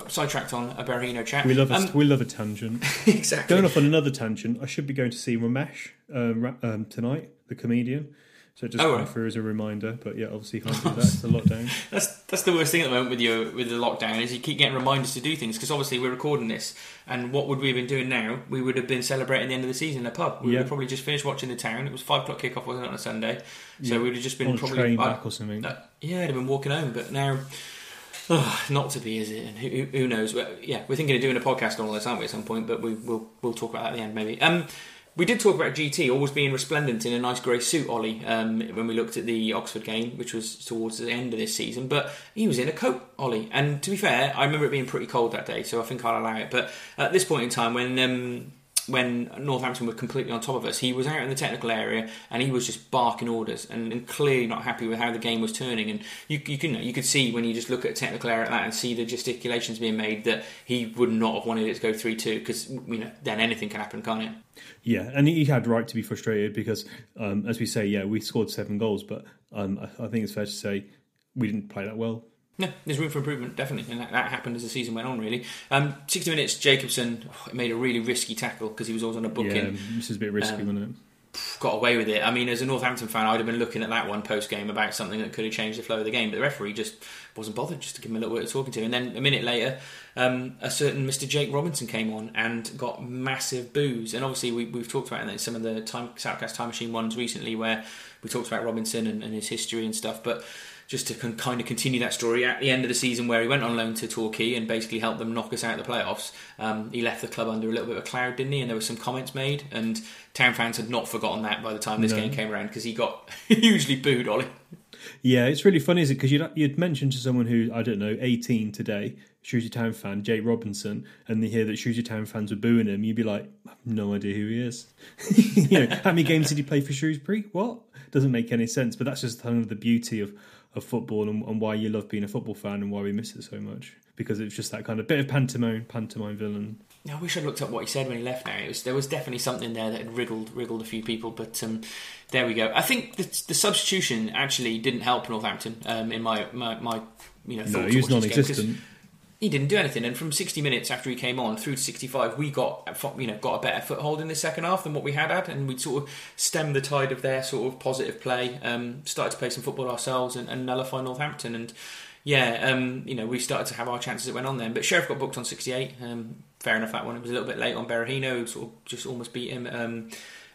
Sidetracked on a Berahino chat. We love a, um, we love a tangent. exactly. Going off on another tangent, I should be going to see Romesh uh, ra- um, tonight, the comedian. So just Oh, right. through as a reminder, but yeah, obviously you can't do that. It's a lockdown. That's that's the worst thing at the moment with your with the lockdown is you keep getting reminders to do things because obviously we're recording this and what would we have been doing now? We would have been celebrating the end of the season in a pub. We would Yeah. have probably just finished watching the town. It was five o'clock kickoff, wasn't it, on a Sunday? So Yeah. we would have just been On probably train back or something. uh, yeah, I'd have been walking home, but now. Not to be, is it? And who, who- knows? Well, yeah, we're thinking of doing a podcast on all this, aren't we, at some point? But we, we'll we'll talk about that at the end, maybe. Um, we did talk about GT always being resplendent in a nice grey suit, Ollie, um, when we looked at the Oxford game, which was towards the end of this season. But he was in a coat, Ollie. And to be fair, I remember it being pretty cold that day, so I think I'll allow it. But at this point in time, when um, when Northampton were completely on top of us, he was out in the technical area and he was just barking orders and, and clearly not happy with how the game was turning. And you, you can you could see when you just look at a technical area that and see the gesticulations being made that he would not have wanted it to go three two because you know then anything can happen, can't it? Yeah, and he had right to be frustrated because, um, as we say, yeah, we scored seven goals, but um, I, I think it's fair to say we didn't play that well. No, there's room for improvement, definitely, and that, that happened as the season went on. Really, um, 60 minutes. Jacobson oh, made a really risky tackle because he was always on a booking. Yeah, this is a bit risky, Um, wasn't it? got away with it. I mean, as a Northampton fan, I'd have been looking at that one post game about something that could have changed the flow of the game, but the referee just wasn't bothered just to give him a little bit of talking to. And then a minute later, um, a certain Mr. Jake Robinson came on and got massive boos. And obviously, we, we've talked about it in some of the time, Southcast Time Machine ones recently where we talked about Robinson and, and his history and stuff, but. Just to con- kind of continue that story, at the end of the season where he went on loan to Torquay and basically helped them knock us out of the playoffs, um, he left the club under a little bit of a cloud, didn't he? And there were some comments made, and town fans had not forgotten that by the time this No. game came around because he got hugely booed, Ollie. Yeah, it's really funny, is it? Because you'd, you'd mentioned to someone who, I don't know, 18 today, Shrewsbury Town fan, Jay Robinson, and they hear that Shrewsbury Town fans were booing him, you'd be like, I have no idea who he is. you know, how many games did he play for Shrewsbury? What? Doesn't make any sense, but that's just kind of the beauty of, of football and, and why you love being a football fan and why we miss it so much. Because it's just that kind of bit of pantomime, pantomime villain. I wish I'd looked up what he said when he left. Now it was there was definitely something there that had wriggled wriggled a few people, but um, there we go. I think the, the substitution actually didn't help Northampton um, in my, my my you know No, thoughts he was on this game, 'cause non-existent. He didn't do anything, and from 60 minutes after he came on through to 65, we got you know got a better foothold in the second half than what we had had, and we sort of stemmed the tide of their sort of positive play. Um, started to play some football ourselves and, and nullify Northampton, and yeah, um, you know we started to have our chances that went on then. But Sherriff got booked on 68. Um, fair enough that one. It was a little bit late on Berahino, sort of just almost beat him.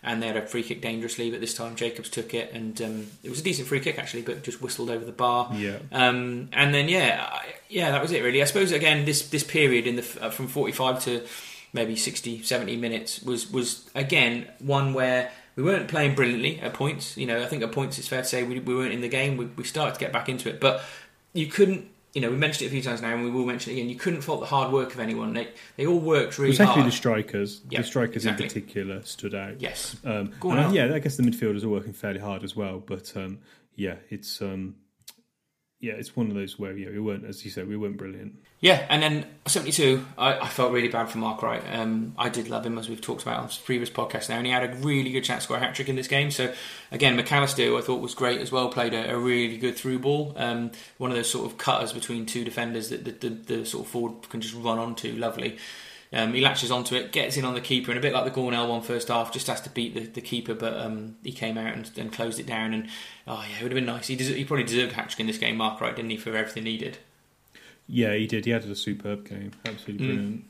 And they had a free kick dangerously, but this time Jacobs took it, and um, it was a decent free kick actually, but just whistled over the bar. Yeah. Um, and then yeah, I- yeah, that was it really. I suppose again this this period in the uh, from 45 to maybe 60, 70 minutes was was again one where we weren't playing brilliantly at points. You know, I think at points it's fair to say we, we weren't in the game. We, we started to get back into it, but you couldn't. You know, we mentioned it a few times now, and we will mention it again. You couldn't fault the hard work of anyone. They they all worked really Especially hard. the strikers. Yeah, the strikers exactly. in particular stood out. yes, Um, and yeah, I guess the midfielders are working fairly hard as well. But um, yeah, it's um, yeah, it's one of those where yeah, we weren't, as you said, we weren't brilliant. Yeah, and then 72, I, I felt really bad for Mark Wright. Um, I did love him, as we've talked about on previous podcasts now, and he had a really good chance to score a hat trick in this game. So, again, McAllister, I thought was great as well, played a, a really good through ball. Um, one of those sort of cutters between two defenders that the, the, the sort of forward can just run onto. Lovely. Um, he latches onto it, gets in on the keeper, and a bit like the Gornell one first half, just has to beat the, the keeper, but um, he came out and, and closed it down. And oh yeah, it would have been nice. He, deser- he probably deserved a hat trick in this game, Mark Wright, didn't he, for everything he did. Yeah, he did. He had a superb game. Absolutely Mm. brilliant.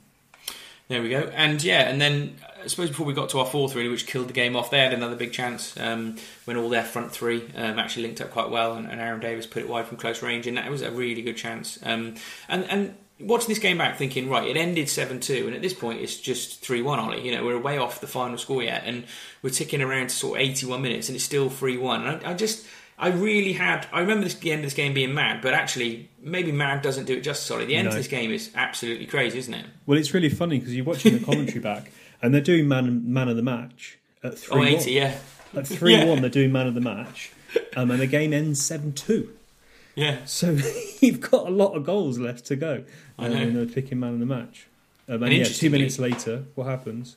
There we go. And yeah, and then I suppose before we got to our fourth, really, which killed the game off, they had another big chance um, when all their front three um, actually linked up quite well, and, and Arron Davies put it wide from close range, and that was a really good chance. Um, and and watching this game back, thinking right, it ended seven two, and at this point it's just three one. Ollie, you know, we're way off the final score yet, and we're ticking around to sort of eighty one minutes, and it's still three one. And I, I just I really had. I remember this, the end of this game being mad, but actually, maybe mad doesn't do it justice. Sorry, the end No. of this game is absolutely crazy, isn't it? Well, it's really funny because you're watching the commentary back, and they're doing man man of the match at Oh, three 80, yeah, At three Yeah. one, they're doing man of the match, um, and the game ends seven two. Yeah. So you've got a lot of goals left to go, I um, know. and they're picking man of the match. Um, and And yeah, two minutes later, what happens?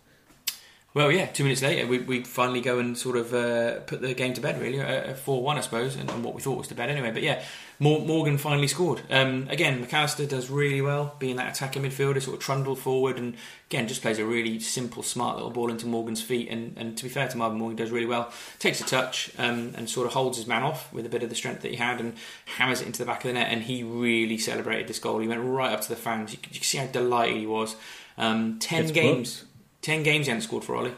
Well, yeah. Two minutes later, we we finally go and sort of uh, put the game to bed, really, uh, four one, I suppose, and, and what we thought was to bed anyway. But yeah, Morgan finally scored. Um, again, McAllister does really well, being that attacking midfielder, sort of trundle forward, and again just plays a really simple, smart little ball into Morgan's feet. And, and to be fair to Marvin Morgan, does really well. Takes a touch um, and sort of holds his man off with a bit of the strength that he had, and hammers it into the back of the net. And he really celebrated this goal. He went right up to the fans. You you see how delighted he was. Um, ten Gets games, ten games he hadn't scored for Ollie.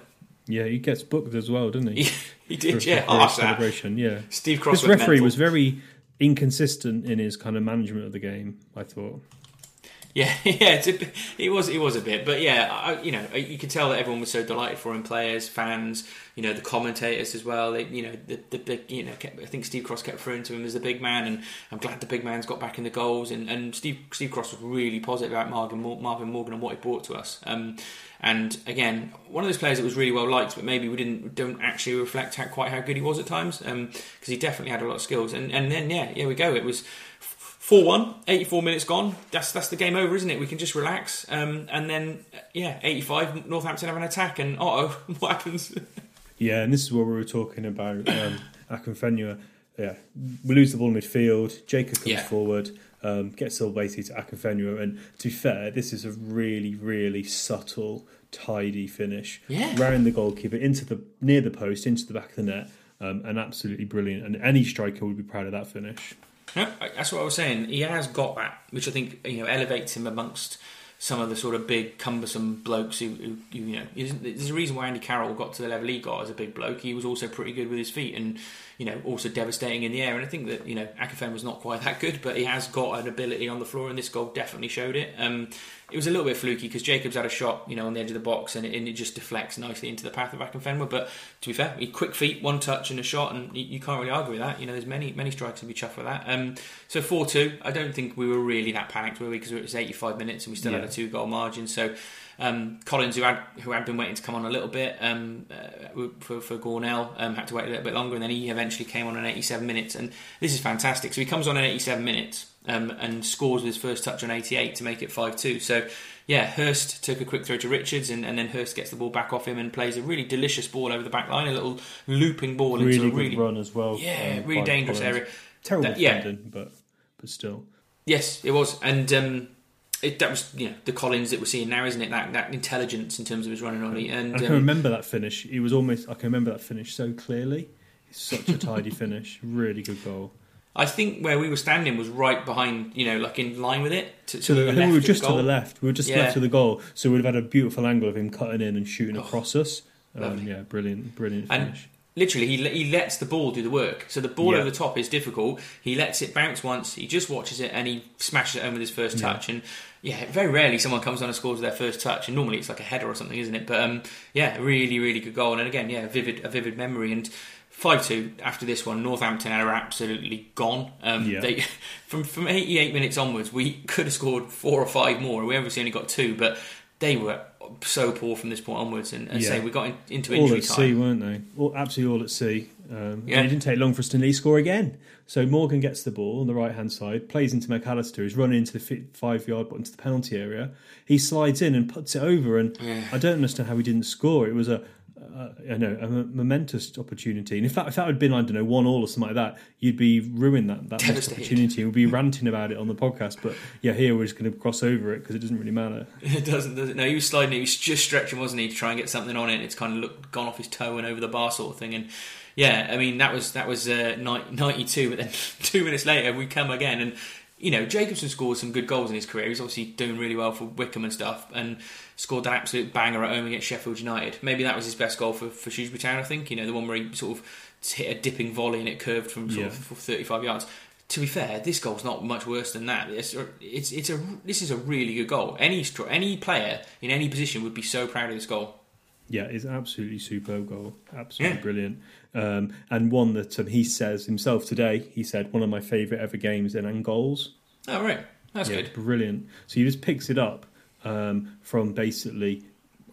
Yeah, he gets booked as well, doesn't he? He, he did, for- yeah. his Harsh that. celebration, yeah. Steve Cross This referee mental. was very inconsistent in his kind of management of the game. I thought. Yeah, yeah, it was it was a bit, but yeah, I, you know, you could tell that everyone was so delighted for him, players, fans, you know, the commentators as well. They, you know, the, the big, you know, kept, I think Steve Cross kept referring to him as the big man, and I'm glad the big man's got back in the goals. And, and Steve Steve Cross was really positive about Marvin, Marvin Morgan and what he brought to us. Um, and again, one of those players that was really well liked, but maybe we didn't don't actually reflect how, quite how good he was at times, because he definitely had a lot of skills. And and then yeah, here we go. It was. 4 1, 84 minutes gone. That's that's the game over, isn't it? We can just relax. Um, and then, uh, yeah, 85, Northampton have an attack, and oh, what happens? Yeah, and this is what we were talking about. Um, Akinfenwa, yeah, we lose the ball in midfield. Jacob comes Yeah. forward, um, gets the ball basically to Akinfenwa, and to be fair, this is a really, really subtle, tidy finish. Yeah. round the goalkeeper into the near the post, into the back of the net, um, and absolutely brilliant. And any striker would be proud of that finish. That's what I was saying. He has got that, which I think you know elevates him amongst some of the sort of big, cumbersome blokes who who, you know. There's a reason why Andy Carroll got to the level he got as a big bloke. He was also pretty good with his feet, and you know, also devastating in the air. And I think that you know, Akinfenwa was not quite that good, but he has got an ability on the floor, and this goal definitely showed it. Um, it was a little bit fluky because Jacobs had a shot, you know, on the edge of the box, and it, and it just deflects nicely into the path of Akinfenwa. But to be fair, he quick feet, one touch, and a shot, and you, you can't really argue with that. You know, there's many many strikers to be chuffed with that. Um, so four two, I don't think we were really that panicked, were we? Because it was 85 minutes and we still had a two goal margin. So um, Collins, who had who had been waiting to come on a little bit um, uh, for for Gornell, um, had to wait a little bit longer, and then he eventually came on in 87 minutes. And this is fantastic. So he comes on in 87 minutes um, and scores with his first touch on 88 to make it 5 2. So yeah, Hurst took a quick throw to Richards, and, and then Hurst gets the ball back off him and plays a really delicious ball over the back line, a little looping ball Really into a really run as well. yeah, um, really dangerous Collins. area. Terrible That- yeah. defending, but but still. Yes, it was, and um, it, that was know the Collins that we're seeing now, isn't it? That that intelligence in terms of his running on it, and I can um, remember that finish. It was almost. I can remember that finish so clearly. It's such a tidy finish. Really good goal. I think where we were standing was right behind, you know, like in line with it. To, So we the, were I think we were just to the left. We were just Yeah. left of the goal, so we'd have had a beautiful angle of him cutting in and shooting Oh, across us. Um, yeah, brilliant, brilliant And finish. Literally he, he lets the ball do the work. So the ball Yeah. over the top is difficult. He lets it bounce once. He just watches it and he smashes it home with his first Yeah. touch. And yeah very rarely someone comes on and scores with their first touch. And normally it's like a header or something isn't it? But um, yeah really really good goal. And again yeah a vivid a vivid memory. And 5-2 after this one Northampton are absolutely gone. Um, Yeah. they, from from 88 minutes onwards we could have scored four or five more. We obviously only got two but they were so poor from this point onwards and, and Yeah. say we got in, into all injury at time sea, weren't they? All, absolutely all at sea. Um, Yeah. And it didn't take long for us to nearly score again. So Morgan gets the ball on the right hand side, plays into McAllister, who's running into the five yard, but into the penalty area. He slides in and puts it over, and Yeah. I don't understand how he didn't score. It was a, uh, I know, a momentous opportunity. And if that if that had been, I don't know, one all or something like that, you'd be ruining that that Devastated. opportunity. We'd be ranting about it on the podcast. But yeah, here we're just going to cross over it because it doesn't really matter. It doesn't, does it? No, he was sliding. He was just stretching, wasn't he, to try and get something on it. It's kind of looked, gone off his toe and over the bar, sort of thing. And yeah, I mean that was that was uh, ninety-two. But then two minutes later, we come again, and you know Jacobson scored some good goals in his career. He's obviously doing really well for Wycombe and stuff, and scored that absolute banger at home against Sheffield United. Maybe that was his best goal for for Shrewsbury Town. I think you know the one where he sort of hit a dipping volley and it curved from sort Yeah. of thirty-five yards. To be fair, this goal's not much worse than that. It's, it's, it's a this is a really good goal. Any any player in any position would be so proud of this goal. Yeah, it's absolutely superb goal. Absolutely Yeah. brilliant. Um, and one that um, he says himself today. He said one of my favourite ever games in and goals. Oh right, that's Yeah, good. brilliant. So he just picks it up um, from basically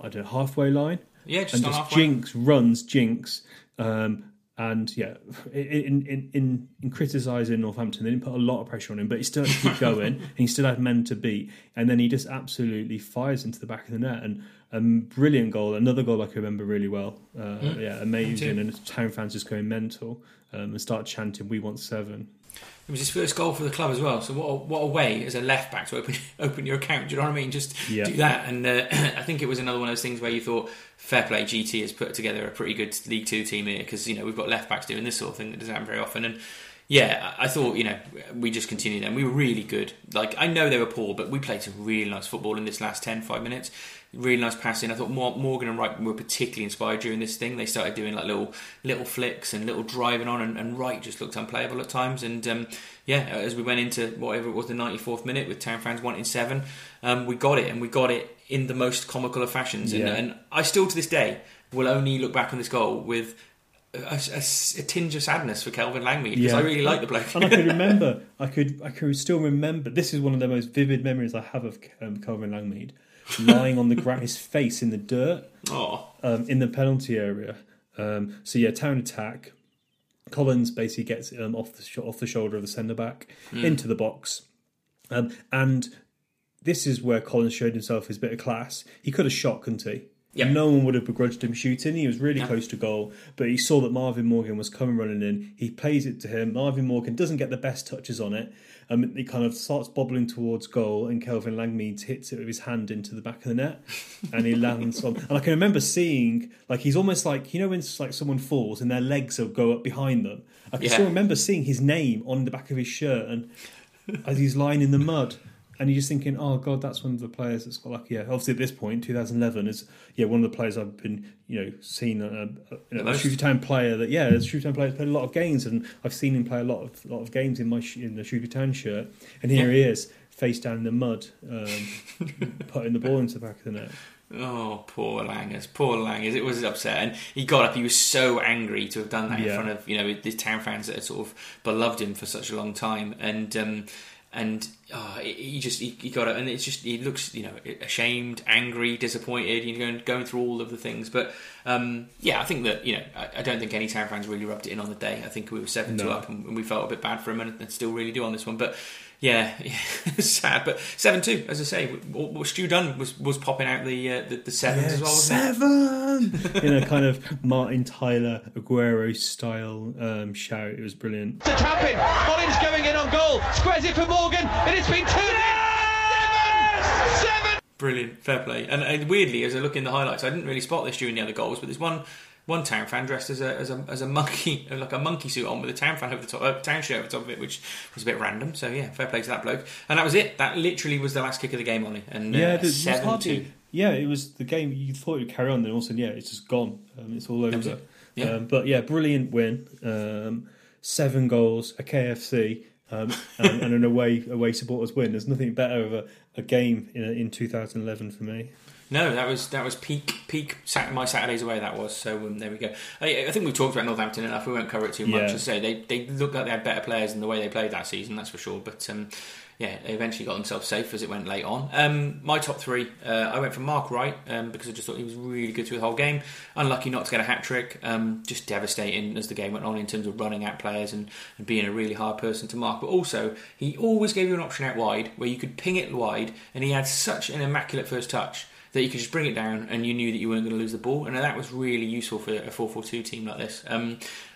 I don't know halfway line Yeah, just and just halfway. jinx runs jinx. Um, and yeah, in in in, in criticising Northampton, they didn't put a lot of pressure on him, but he still had to keep going, and he still had men to beat. And then he just absolutely fires into the back of the net, and a brilliant goal. Another goal I can remember really well. Uh, Yeah, amazing. too. And town fans just going mental um, and start chanting, "We want seven. It was his first goal for the club as well. So what a, what a way as a left back to open open your account. Do you know what I mean? Just Yeah. do that. And uh, I think it was another one of those things where you thought, fair play, GT has put together a pretty good League Two team here because you know we've got left backs doing this sort of thing that doesn't happen very often. And yeah, I thought you know we just continued them. We were really good. Like I know they were poor, but we played some really nice football in this last 10, 5 minutes. Really nice passing. I thought Morgan and Wright were particularly inspired during this thing. They started doing like little little flicks and little driving on, and, and Wright just looked unplayable at times. And um, yeah, as we went into whatever it was, the ninety fourth minute with Town fans wanting seven, um, we got it, and we got it in the most comical of fashions. And, Yeah. and I still to this day will only look back on this goal with. A, a- a tinge of sadness for Kelvin Langmead because I really like the bloke. and I could remember, I could, I could still remember. This is one of the most vivid memories I have of um, Kelvin Langmead lying on the ground, his face in the dirt oh, um, in the penalty area. Um, so yeah, town attack. Collins basically gets um, off the sh- off the shoulder of the centre back into the box, um, and this is where Collins showed himself his bit of class. He could have shot, couldn't he? Yep. No one would have begrudged him shooting. He was really close to goal, but he saw that Marvin Morgan was coming running in. He plays it to him. Marvin Morgan doesn't get the best touches on it. Um, he kind of starts bobbling towards goal, and Kelvin Langmead hits it with his hand into the back of the net, and he lands on. And I can remember seeing, like, he's almost like you know when like someone falls and their legs will go up behind them. I can Yeah. still remember seeing his name on the back of his shirt, and as he's lying in the mud. And you're just thinking, oh god, that's one of the players that's got like, yeah. Obviously, at this point, 2011 is yeah one of the players I've been you know seen uh, uh, you know, a. Shooter Town player that yeah, a Shooter Town player played a lot of games, and I've seen him play a lot of lot of games in my in the Shooter Town shirt, and here he is face down in the mud, um, putting the ball into the back of the net. Oh, poor Langers, poor Langers. It was upset, and he got up. He was so angry to have done that in front of you know the town fans that had sort of beloved him for such a long time, and um, and oh, he just he, he got it, and it's just he looks you know ashamed, angry, disappointed. You know, going, going through all of the things, but um, yeah, I think that you know I, I don't think any town fans really rubbed it in on the day. I think we were seven two No. up, and, and we felt a bit bad for him, and, and still really do on this one, but. Yeah, sad, but seven two. As I say, what, what Stu Dunn was was popping out the uh, the, the sevens as well. Wasn't it? seven in a kind of Martin Tyler Aguero style um, shout. It was brilliant. to tap in. Collins going in on goal. Squares it for Morgan, and it's been two. in. Seven! Seven! Brilliant, fair play. And, and weirdly, as I look in the highlights, I didn't really spot this during the other goals, but there's one one town fan dressed as a as a, as a monkey, like a monkey suit on with a town fan over the top, uh, town shirt over the top of it, which was a bit random. So yeah, fair play to that bloke. And that was it. That literally was the last kick of the game, Ollie. And uh, Yeah, it was hardly-. Yeah, it was the game. You thought it would carry on, then all of a sudden, yeah, it's just gone. Um, it's all over. it. Yeah. Um, but yeah, brilliant win. Um, seven goals, a KFC, um, and, and an away away supporters win. There's nothing better of a, a game in in 2011 for me. No, that was that was peak peak sat- my Saturdays away. That was so. Um, there we go. I, I think we've talked about Northampton enough. We won't cover it too much. Yeah. As I say, they they looked like they had better players than the way they played that season. That's for sure. But um, yeah, they eventually got themselves safe as it went late on. Um, my top three, uh, I went for Mark Wright um, because I just thought he was really good through the whole game. Unlucky not to get a hat trick. Um, just devastating as the game went on in terms of running at players and, and being a really hard person to mark. But also, he always gave you an option out wide where you could ping it wide, and he had such an immaculate first touch that you could just bring it down and you knew that you weren't going to lose the ball. And that was really useful for a 4 4 2 team like this.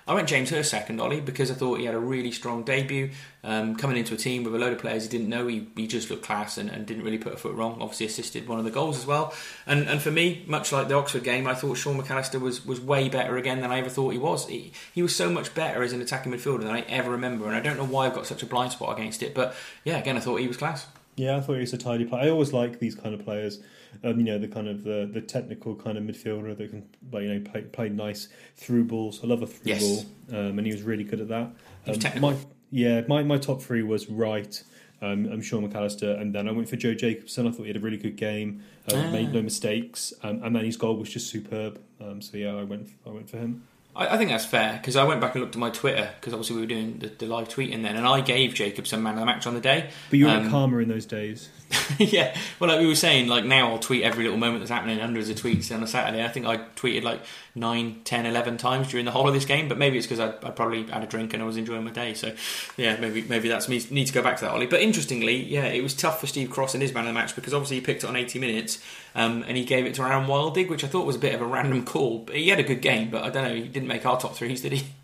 I went James Hurst second, Ollie, because I thought he had a really strong debut. Um, coming into a team with a load of players he didn't know, he, he just looked class and, and didn't really put a foot wrong. Obviously, assisted one of the goals as well. And and for me, much like the Oxford game, I thought Sean McAllister was, was way better again than I ever thought he was. He, he was so much better as an attacking midfielder than I ever remember. And I don't know why I've got such a blind spot against it. But yeah, again, I thought he was class. Yeah, I thought he was a tidy player. I always like these kind of players. Um, you know, the kind of the, the technical kind of midfielder that can, like, you know, play play nice through balls. I love a through Yes. ball, um, and he was really good at that. Um, my yeah, my, my top three was Wright. Um, I'm Sean McAllister, and then I went for Joe Jacobson. I thought he had a really good game, um, Ah. made no mistakes, um, and then his goal was just superb. Um, so yeah, I went I went for him. I, think that's fair because I went back and looked at my Twitter because obviously we were doing the, the live tweeting then, and I gave Jacobson man of the match on the day. But you were a Um, calmer in those days. yeah, well, like we were saying, like now I'll tweet every little moment that's happening, hundreds of tweets on a Saturday. I think I tweeted like 9, 10, 11 times during the whole of this game, but maybe it's because I, I probably had a drink and I was enjoying my day. So, yeah, maybe maybe that's me. Need to go back to that, Ollie. But interestingly, yeah, it was tough for Steve Cross in his man of the match because obviously he picked it on 80 minutes um, and he gave it to Aaron Wildig, which I thought was a bit of a random call. But he had a good game, but I don't know, he didn't make our top threes, did he?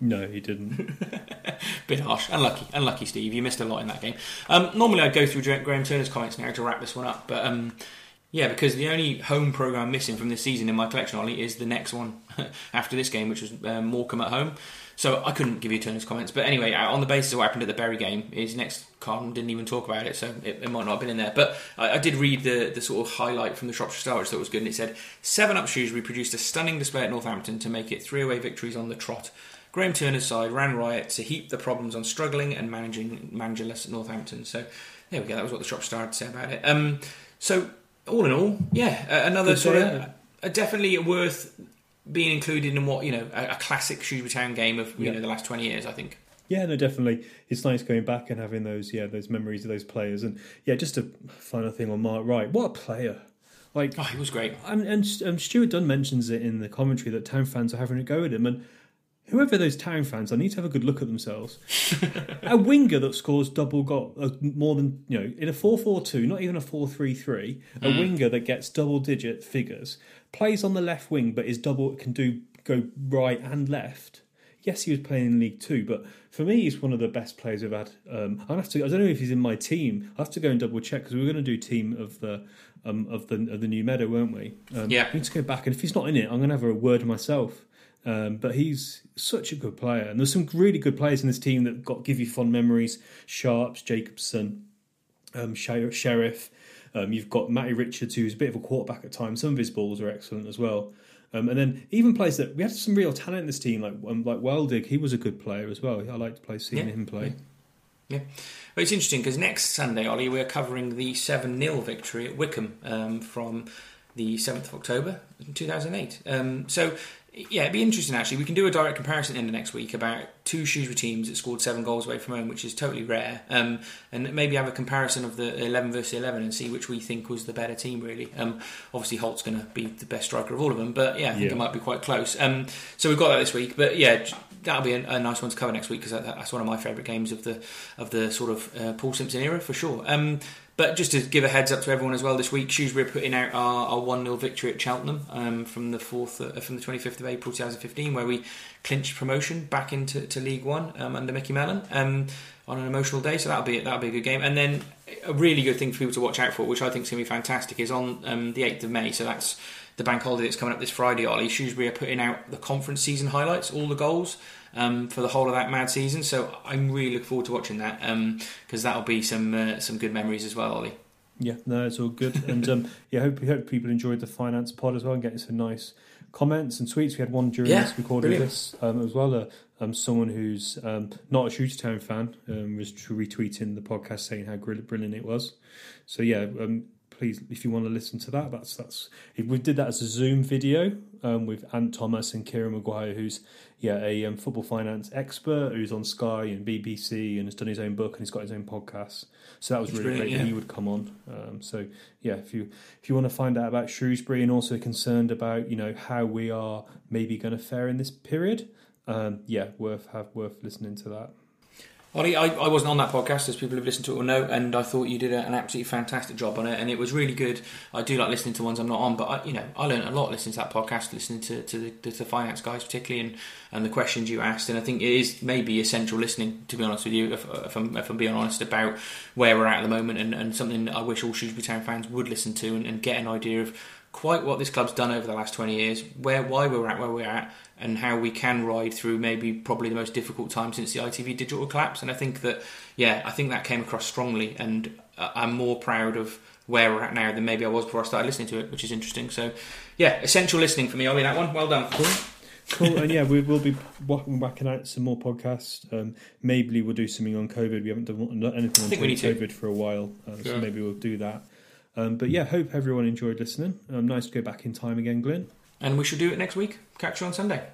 No, he didn't. Bit harsh. Unlucky. Unlucky, Steve. You missed a lot in that game. Um, normally, I'd go through Graham Turner's comments now to wrap this one up. But um, yeah, because the only home programme missing from this season in my collection, Ollie, is the next one after this game, which was um, Morecambe at home. So I couldn't give you Turner's comments. But anyway, uh, on the basis of what happened at the Bury game, his next column didn't even talk about it, so it, it might not have been in there. But I, I did read the, the sort of highlight from the Shropshire Star, which I thought was good, and it said, Seven Up Shrewsbury produced a stunning display at Northampton to make it three away victories on the trot. Graham Turner's side ran riot to heap the problems on struggling and managing managerless Northampton. So there we go. That was what the Shropshire Star had to say about it. Um, so all in all, yeah, a- another Good sort day, of isn't definitely worth being included in what you know a, a classic Shrewsbury Town game of you Yeah. know the last twenty years. I think. Yeah, no, definitely. It's nice going back and having those, yeah, those memories of those players. And yeah, just a final thing on Mark Wright. What a player! Like, Oh, he was great. and, and um, Stuart Dunn mentions it in the commentary that town fans are having a go at him, and whoever those town fans are need to have a good look at themselves. a winger that scores double goal, uh, more than you know, in a four-four-two, not even a four-three-three, a winger that gets double-digit figures plays on the left wing, but is double can do go right and left. Yes, he was playing in League Two, but for me, he's one of the best players we've had. Um, I have to. I don't know if he's in my team. I have to go and double check because we were going to do team of the um, of the of the new meadow, weren't we? Um, Yeah. I need to go back, and if he's not in it, I'm going to have a word myself. Um, but he's such a good player, and there's some really good players in this team that got give you fond memories. Sharps, Jacobson, um, Sherriff. Um, you've got Matty Richards, who's a bit of a quarterback at times. Some of his balls are excellent as well. Um, and then even players that we had some real talent in this team, like um, like Wildig. He was a good player as well. I liked to play seeing Yeah, him play. Yeah. Well, it's interesting because next Sunday, Ollie, we're covering the 7 0 victory at Wycombe um, from the 7th of October 2008. Um, so, yeah, it'd be interesting actually. We can do a direct comparison in the next week about two Shrewsbury teams that scored seven goals away from home, which is totally rare. Um, and maybe have a comparison of the 11 versus 11 and see which we think was the better team, really. Um, obviously, Holt's going to be the best striker of all of them, but yeah, I think Yeah. it might be quite close. Um, so we've got that this week. But yeah, that'll be a, a nice one to cover next week because that, that's one of my favourite games of the of the sort of uh, Paul Simpson era for sure. But just to give a heads up to everyone as well, this week Shrewsbury are putting out our, our one 0 victory at Cheltenham um, from the fourth uh, from the twenty fifth of April two thousand fifteen, where we clinched promotion back into to League One um, under Micky Mellon um, on an emotional day. So that'll be that'll be a good game. And then a really good thing for people to watch out for, which I think is going to be fantastic, is on um, the eighth of May. So that's the bank holiday that's coming up this Friday. Ollie Shrewsbury are putting out the conference season highlights, all the goals um, for the whole of that mad season. So I'm really looking forward to watching that because that'll be some uh, some good memories as well, Ollie. Yeah, no, it's all good. and um, yeah, hope hope people enjoyed the finance pod as well and getting some nice comments and tweets. We had one during Yeah, this recording brilliant. this um, as well. Uh, um, someone who's um, not a Shooter Town fan um, was retweeting the podcast saying how brilliant it was. So yeah, um, please if you want to listen to that, that's that's we did that as a Zoom video um, with Ant Thomas and Kieran Maguire, who's yeah a um, football finance expert who's on Sky and BBC and has done his own book and he's got his own podcast. So that was It's really great that yeah. he would come on. Um, so yeah, if you if you want to find out about Shrewsbury and also concerned about you know how we are maybe going to fare in this period, um, yeah, worth have worth listening to that. Ollie, I, I wasn't on that podcast, as people who've listened to it will know, and I thought you did an absolutely fantastic job on it, and it was really good. I do like listening to ones I'm not on, but I, you know, I learned a lot listening to that podcast, listening to, to the, to the finance guys particularly, and, and the questions you asked. And I think it is maybe essential listening, to be honest with you, if, if, I'm, if I'm being honest about where we're at at the moment, and, and something I wish all Shrewsbury Town fans would listen to and, and get an idea of quite what this club's done over the last 20 years, where why we're at where we're at, and how we can ride through maybe probably the most difficult time since the ITV digital collapse. And I think that, yeah, I think that came across strongly, and uh, I'm more proud of where we're at now than maybe I was before I started listening to it, which is interesting. So, yeah, essential listening for me, Ollie, that one. Well done. Cool, and yeah, we will be whacking whacking out some more podcasts. Um, maybe we'll do something on COVID. We haven't done anything on need to. COVID for a while, um, so maybe we'll do that. Um, but yeah, hope everyone enjoyed listening. Um, nice to go back in time again, Glenn. And we should do it next week. Catch you on Sunday.